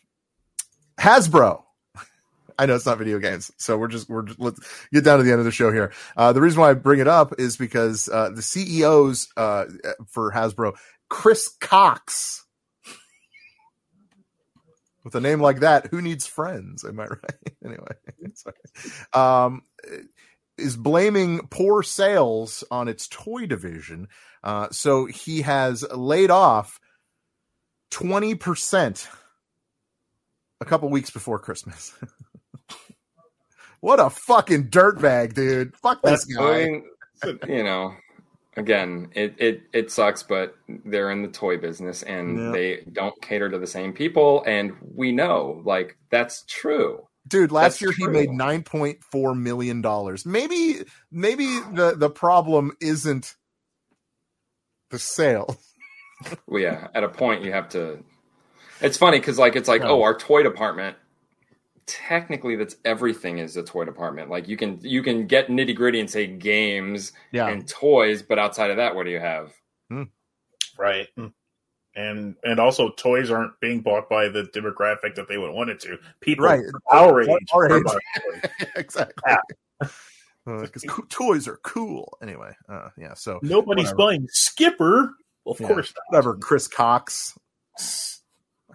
Hasbro. I know it's not video games, so we're just we're just, let's get down to the end of the show here. Uh, the reason why I bring it up is because uh, the CEOs uh, for Hasbro, Chris Cox, with a name like that, who needs friends? Am I right? anyway, um, is blaming poor sales on its toy division. Uh, so he has laid off twenty percent a couple weeks before Christmas. what a fucking dirtbag, dude! Fuck this I guy. mean, you know, again, it, it it sucks, but they're in the toy business and Yeah. they don't cater to the same people, and we know, like that's true. Dude, last That's year he made nine point four million dollars. Maybe, maybe the the problem isn't the sale. Well, yeah, at a point you have to. It's funny because like it's like oh our toy department. Technically, that's everything is a toy department. Like you can you can get nitty gritty and say games Yeah, and toys, but outside of that, what do you have? Right. And and also toys aren't being bought by the demographic that they would want it to. People Right. our age. Our age. buying toys. exactly. Because toys are cool. Anyway, uh, yeah. So Nobody's Whatever. buying Skipper. Well, of Yeah. course not. Whatever, Chris Cox.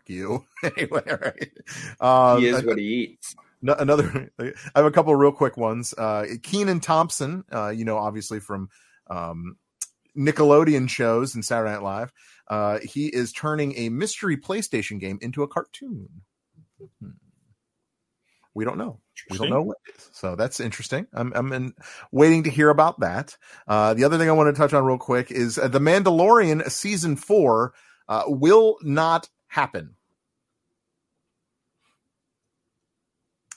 Fuck you. anyway, all right. Um, he is what he eats. another. I have a couple of real quick ones. Uh, Kenan Thompson, uh, you know, obviously from um, Nickelodeon shows and Saturday Night Live. Uh, he is turning a mystery PlayStation game into a cartoon. Hmm. We don't know. We don't know what. So that's interesting. I'm, I'm in, waiting to hear about that. Uh, the other thing I want to touch on real quick is uh, The Mandalorian season four uh, will not happen.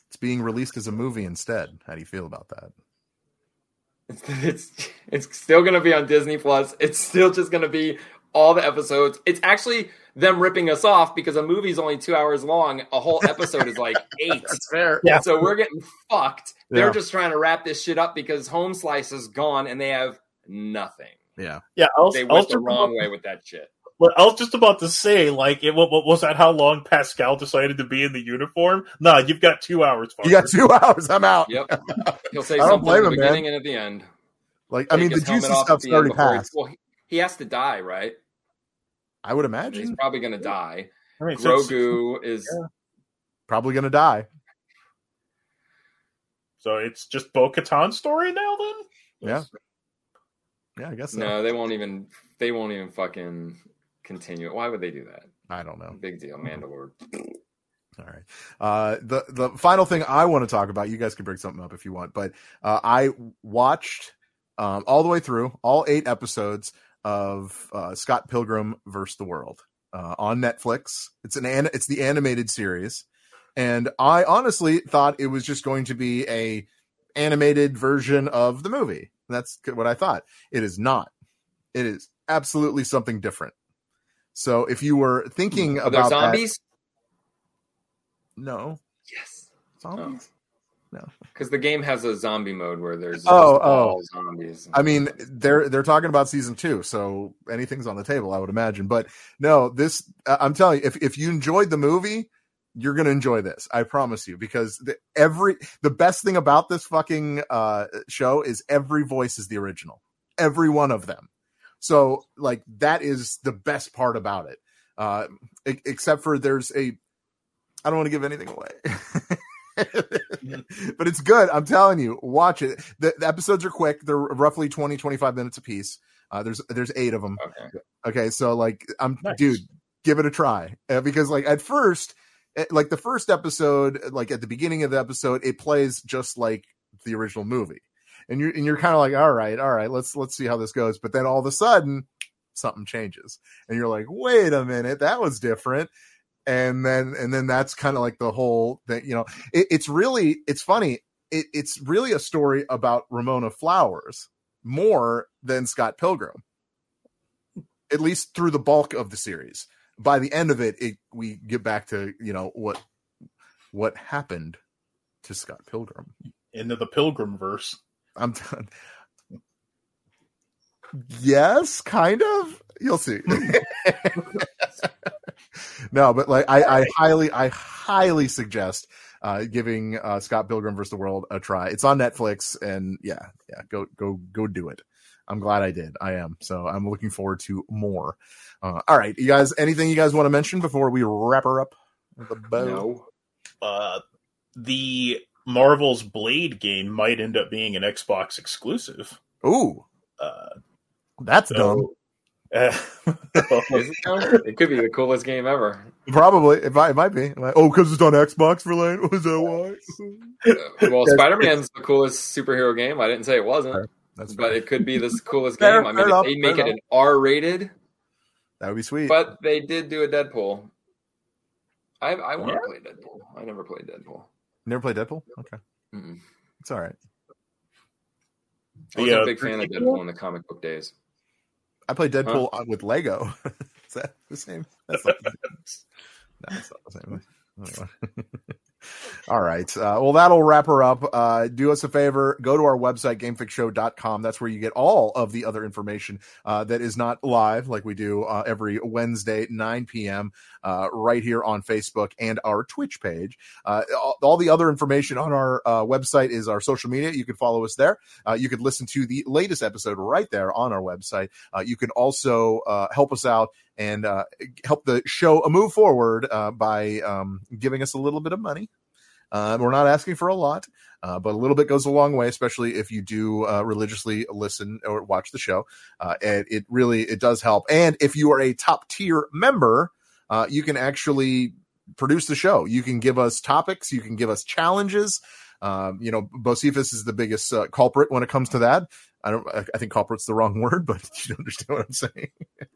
It's being released as a movie instead. How do you feel about that? It's, it's it's still gonna be on Disney Plus. It's still just gonna be all the episodes. It's actually them ripping us off because a movie's only two hours long. A whole episode is like eight. fair. Yeah. So we're getting fucked. They're just trying to wrap this shit up because Home Slice is gone and they have nothing. Yeah. Yeah, I was, They I was went the wrong about- way with that shit. Well, I was just about to say, like, it, what, what was that? How long Pascal decided to be in the uniform? Nah, you've got two hours. You got two hours. I'm out. Yep. He'll say I don't something blame at the him, man. beginning and at the end. Like, I mean, the his helmet juicy off stuff's the already before he- passed. Well, he, he has to die, right? I would imagine He's probably gonna die. I mean, since- Grogu is Probably going to die. So it's just Bo Katan's story now, then? Yeah. Yeah, I guess so. no. They won't even. They won't even fucking continue it. Why would they do that? I don't know. Big deal, Mandalore. All right. Uh, the the final thing I want to talk about, you guys can bring something up if you want, but uh, I watched um, all the way through all eight episodes of uh, Scott Pilgrim versus the World uh, on Netflix. It's an, an it's the animated series, and I honestly thought it was just going to be a animated version of the movie. That's what I thought. It is not. It is absolutely something different. So if you were thinking Are there about that- zombies? no Yes. zombies. No. Because the game has a zombie mode where there's Oh, oh. zombies. I mean, they're they're talking about season two, so anything's on the table, I would imagine. But no, this I'm telling you, if if you enjoyed the movie, you're gonna enjoy this. I promise you, because the, every the best thing about this fucking uh, show is every voice is the original, every one of them. So like that is the best part about it. Uh, except for there's a, I don't want to give anything away. but it's good. I'm telling you, watch it. The, the episodes are quick. They're roughly 20, 25 minutes apiece. Uh, there's there's eight of them. okay. Okay, so like I'm Nice. dude, give it a try uh, because like at first, eh, like the first episode, like at the beginning of the episode, it plays just like the original movie, and you're and you're kind of like, all right, all right, let's let's see how this goes. But then all of a sudden, something changes, and you're like, wait a minute, that was different. And then and then that's kind of like the whole thing, you know. It, it's really it's funny. It, it's really a story about Ramona Flowers more than Scott Pilgrim at least through the bulk of the series. By the end of it, it we get back to you know what what happened to Scott Pilgrim. Into the Pilgrim verse. I'm done. Yes, kind of. You'll see. no, but like I, I highly, I highly suggest uh, giving uh, Scott Pilgrim versus the World a try. It's on Netflix, and yeah, yeah, go, go, go do it. I'm glad I did. I am. So I'm looking forward to more. Uh, all right, you guys. Anything you guys want to mention before we wrap her up? The bow? No. Uh, the Marvel's Blade game might end up being an Xbox exclusive. Ooh, Uh, that's dumb. uh, it, could be the coolest game ever. Probably. It might, it might be. It might- oh, because it's on Xbox Verlaine. Was that why? Uh, well, Spider Man's the coolest superhero game. I didn't say it wasn't, That's but it could be the coolest Fair- game. I mean, if they make fair it an R rated, That would be sweet. but they did do a Deadpool. I I want to Yeah. play Deadpool. I never played Deadpool. Never played Deadpool. Okay, Mm-mm. it's all right. I was Yeah, a big fan of Deadpool in the comic book days. I played Deadpool uh with Lego. Is that the same? That's not the same. No, it's not the same. Anyway. All right. Uh, well, that'll wrap her up. Uh, do us a favor. Go to our website, gamefixshow.com. That's where you get all of the other information uh, that is not live like we do uh, every Wednesday, 9 p.m., uh, right here on Facebook and our Twitch page. Uh, all, all the other information on our website is our social media. You can follow us there. You could listen to the latest episode right there on our website. You can also help us out and uh, help the show move forward uh, by um, giving us a little bit of money. Uh, we're not asking for a lot, uh, but a little bit goes a long way, especially if you do uh, religiously listen or watch the show. Uh, and it really it does help. And if you are a top tier member, uh, you can actually produce the show. You can give us topics. You can give us challenges. Um, you know, Bocephus is the biggest uh, culprit when it comes to that. I don't. I I think culprit's the wrong word, but you understand what I'm saying.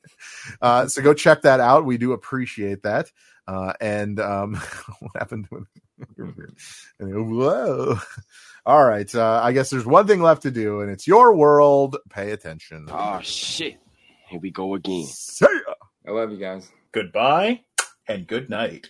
uh, so go check that out. We do appreciate that. Uh, and um, what happened to it? Whoa! All right. Uh, I guess there's one thing left to do, and it's your world. Pay attention. Oh shit! Here we go again. See ya. I love you guys. Goodbye and good night.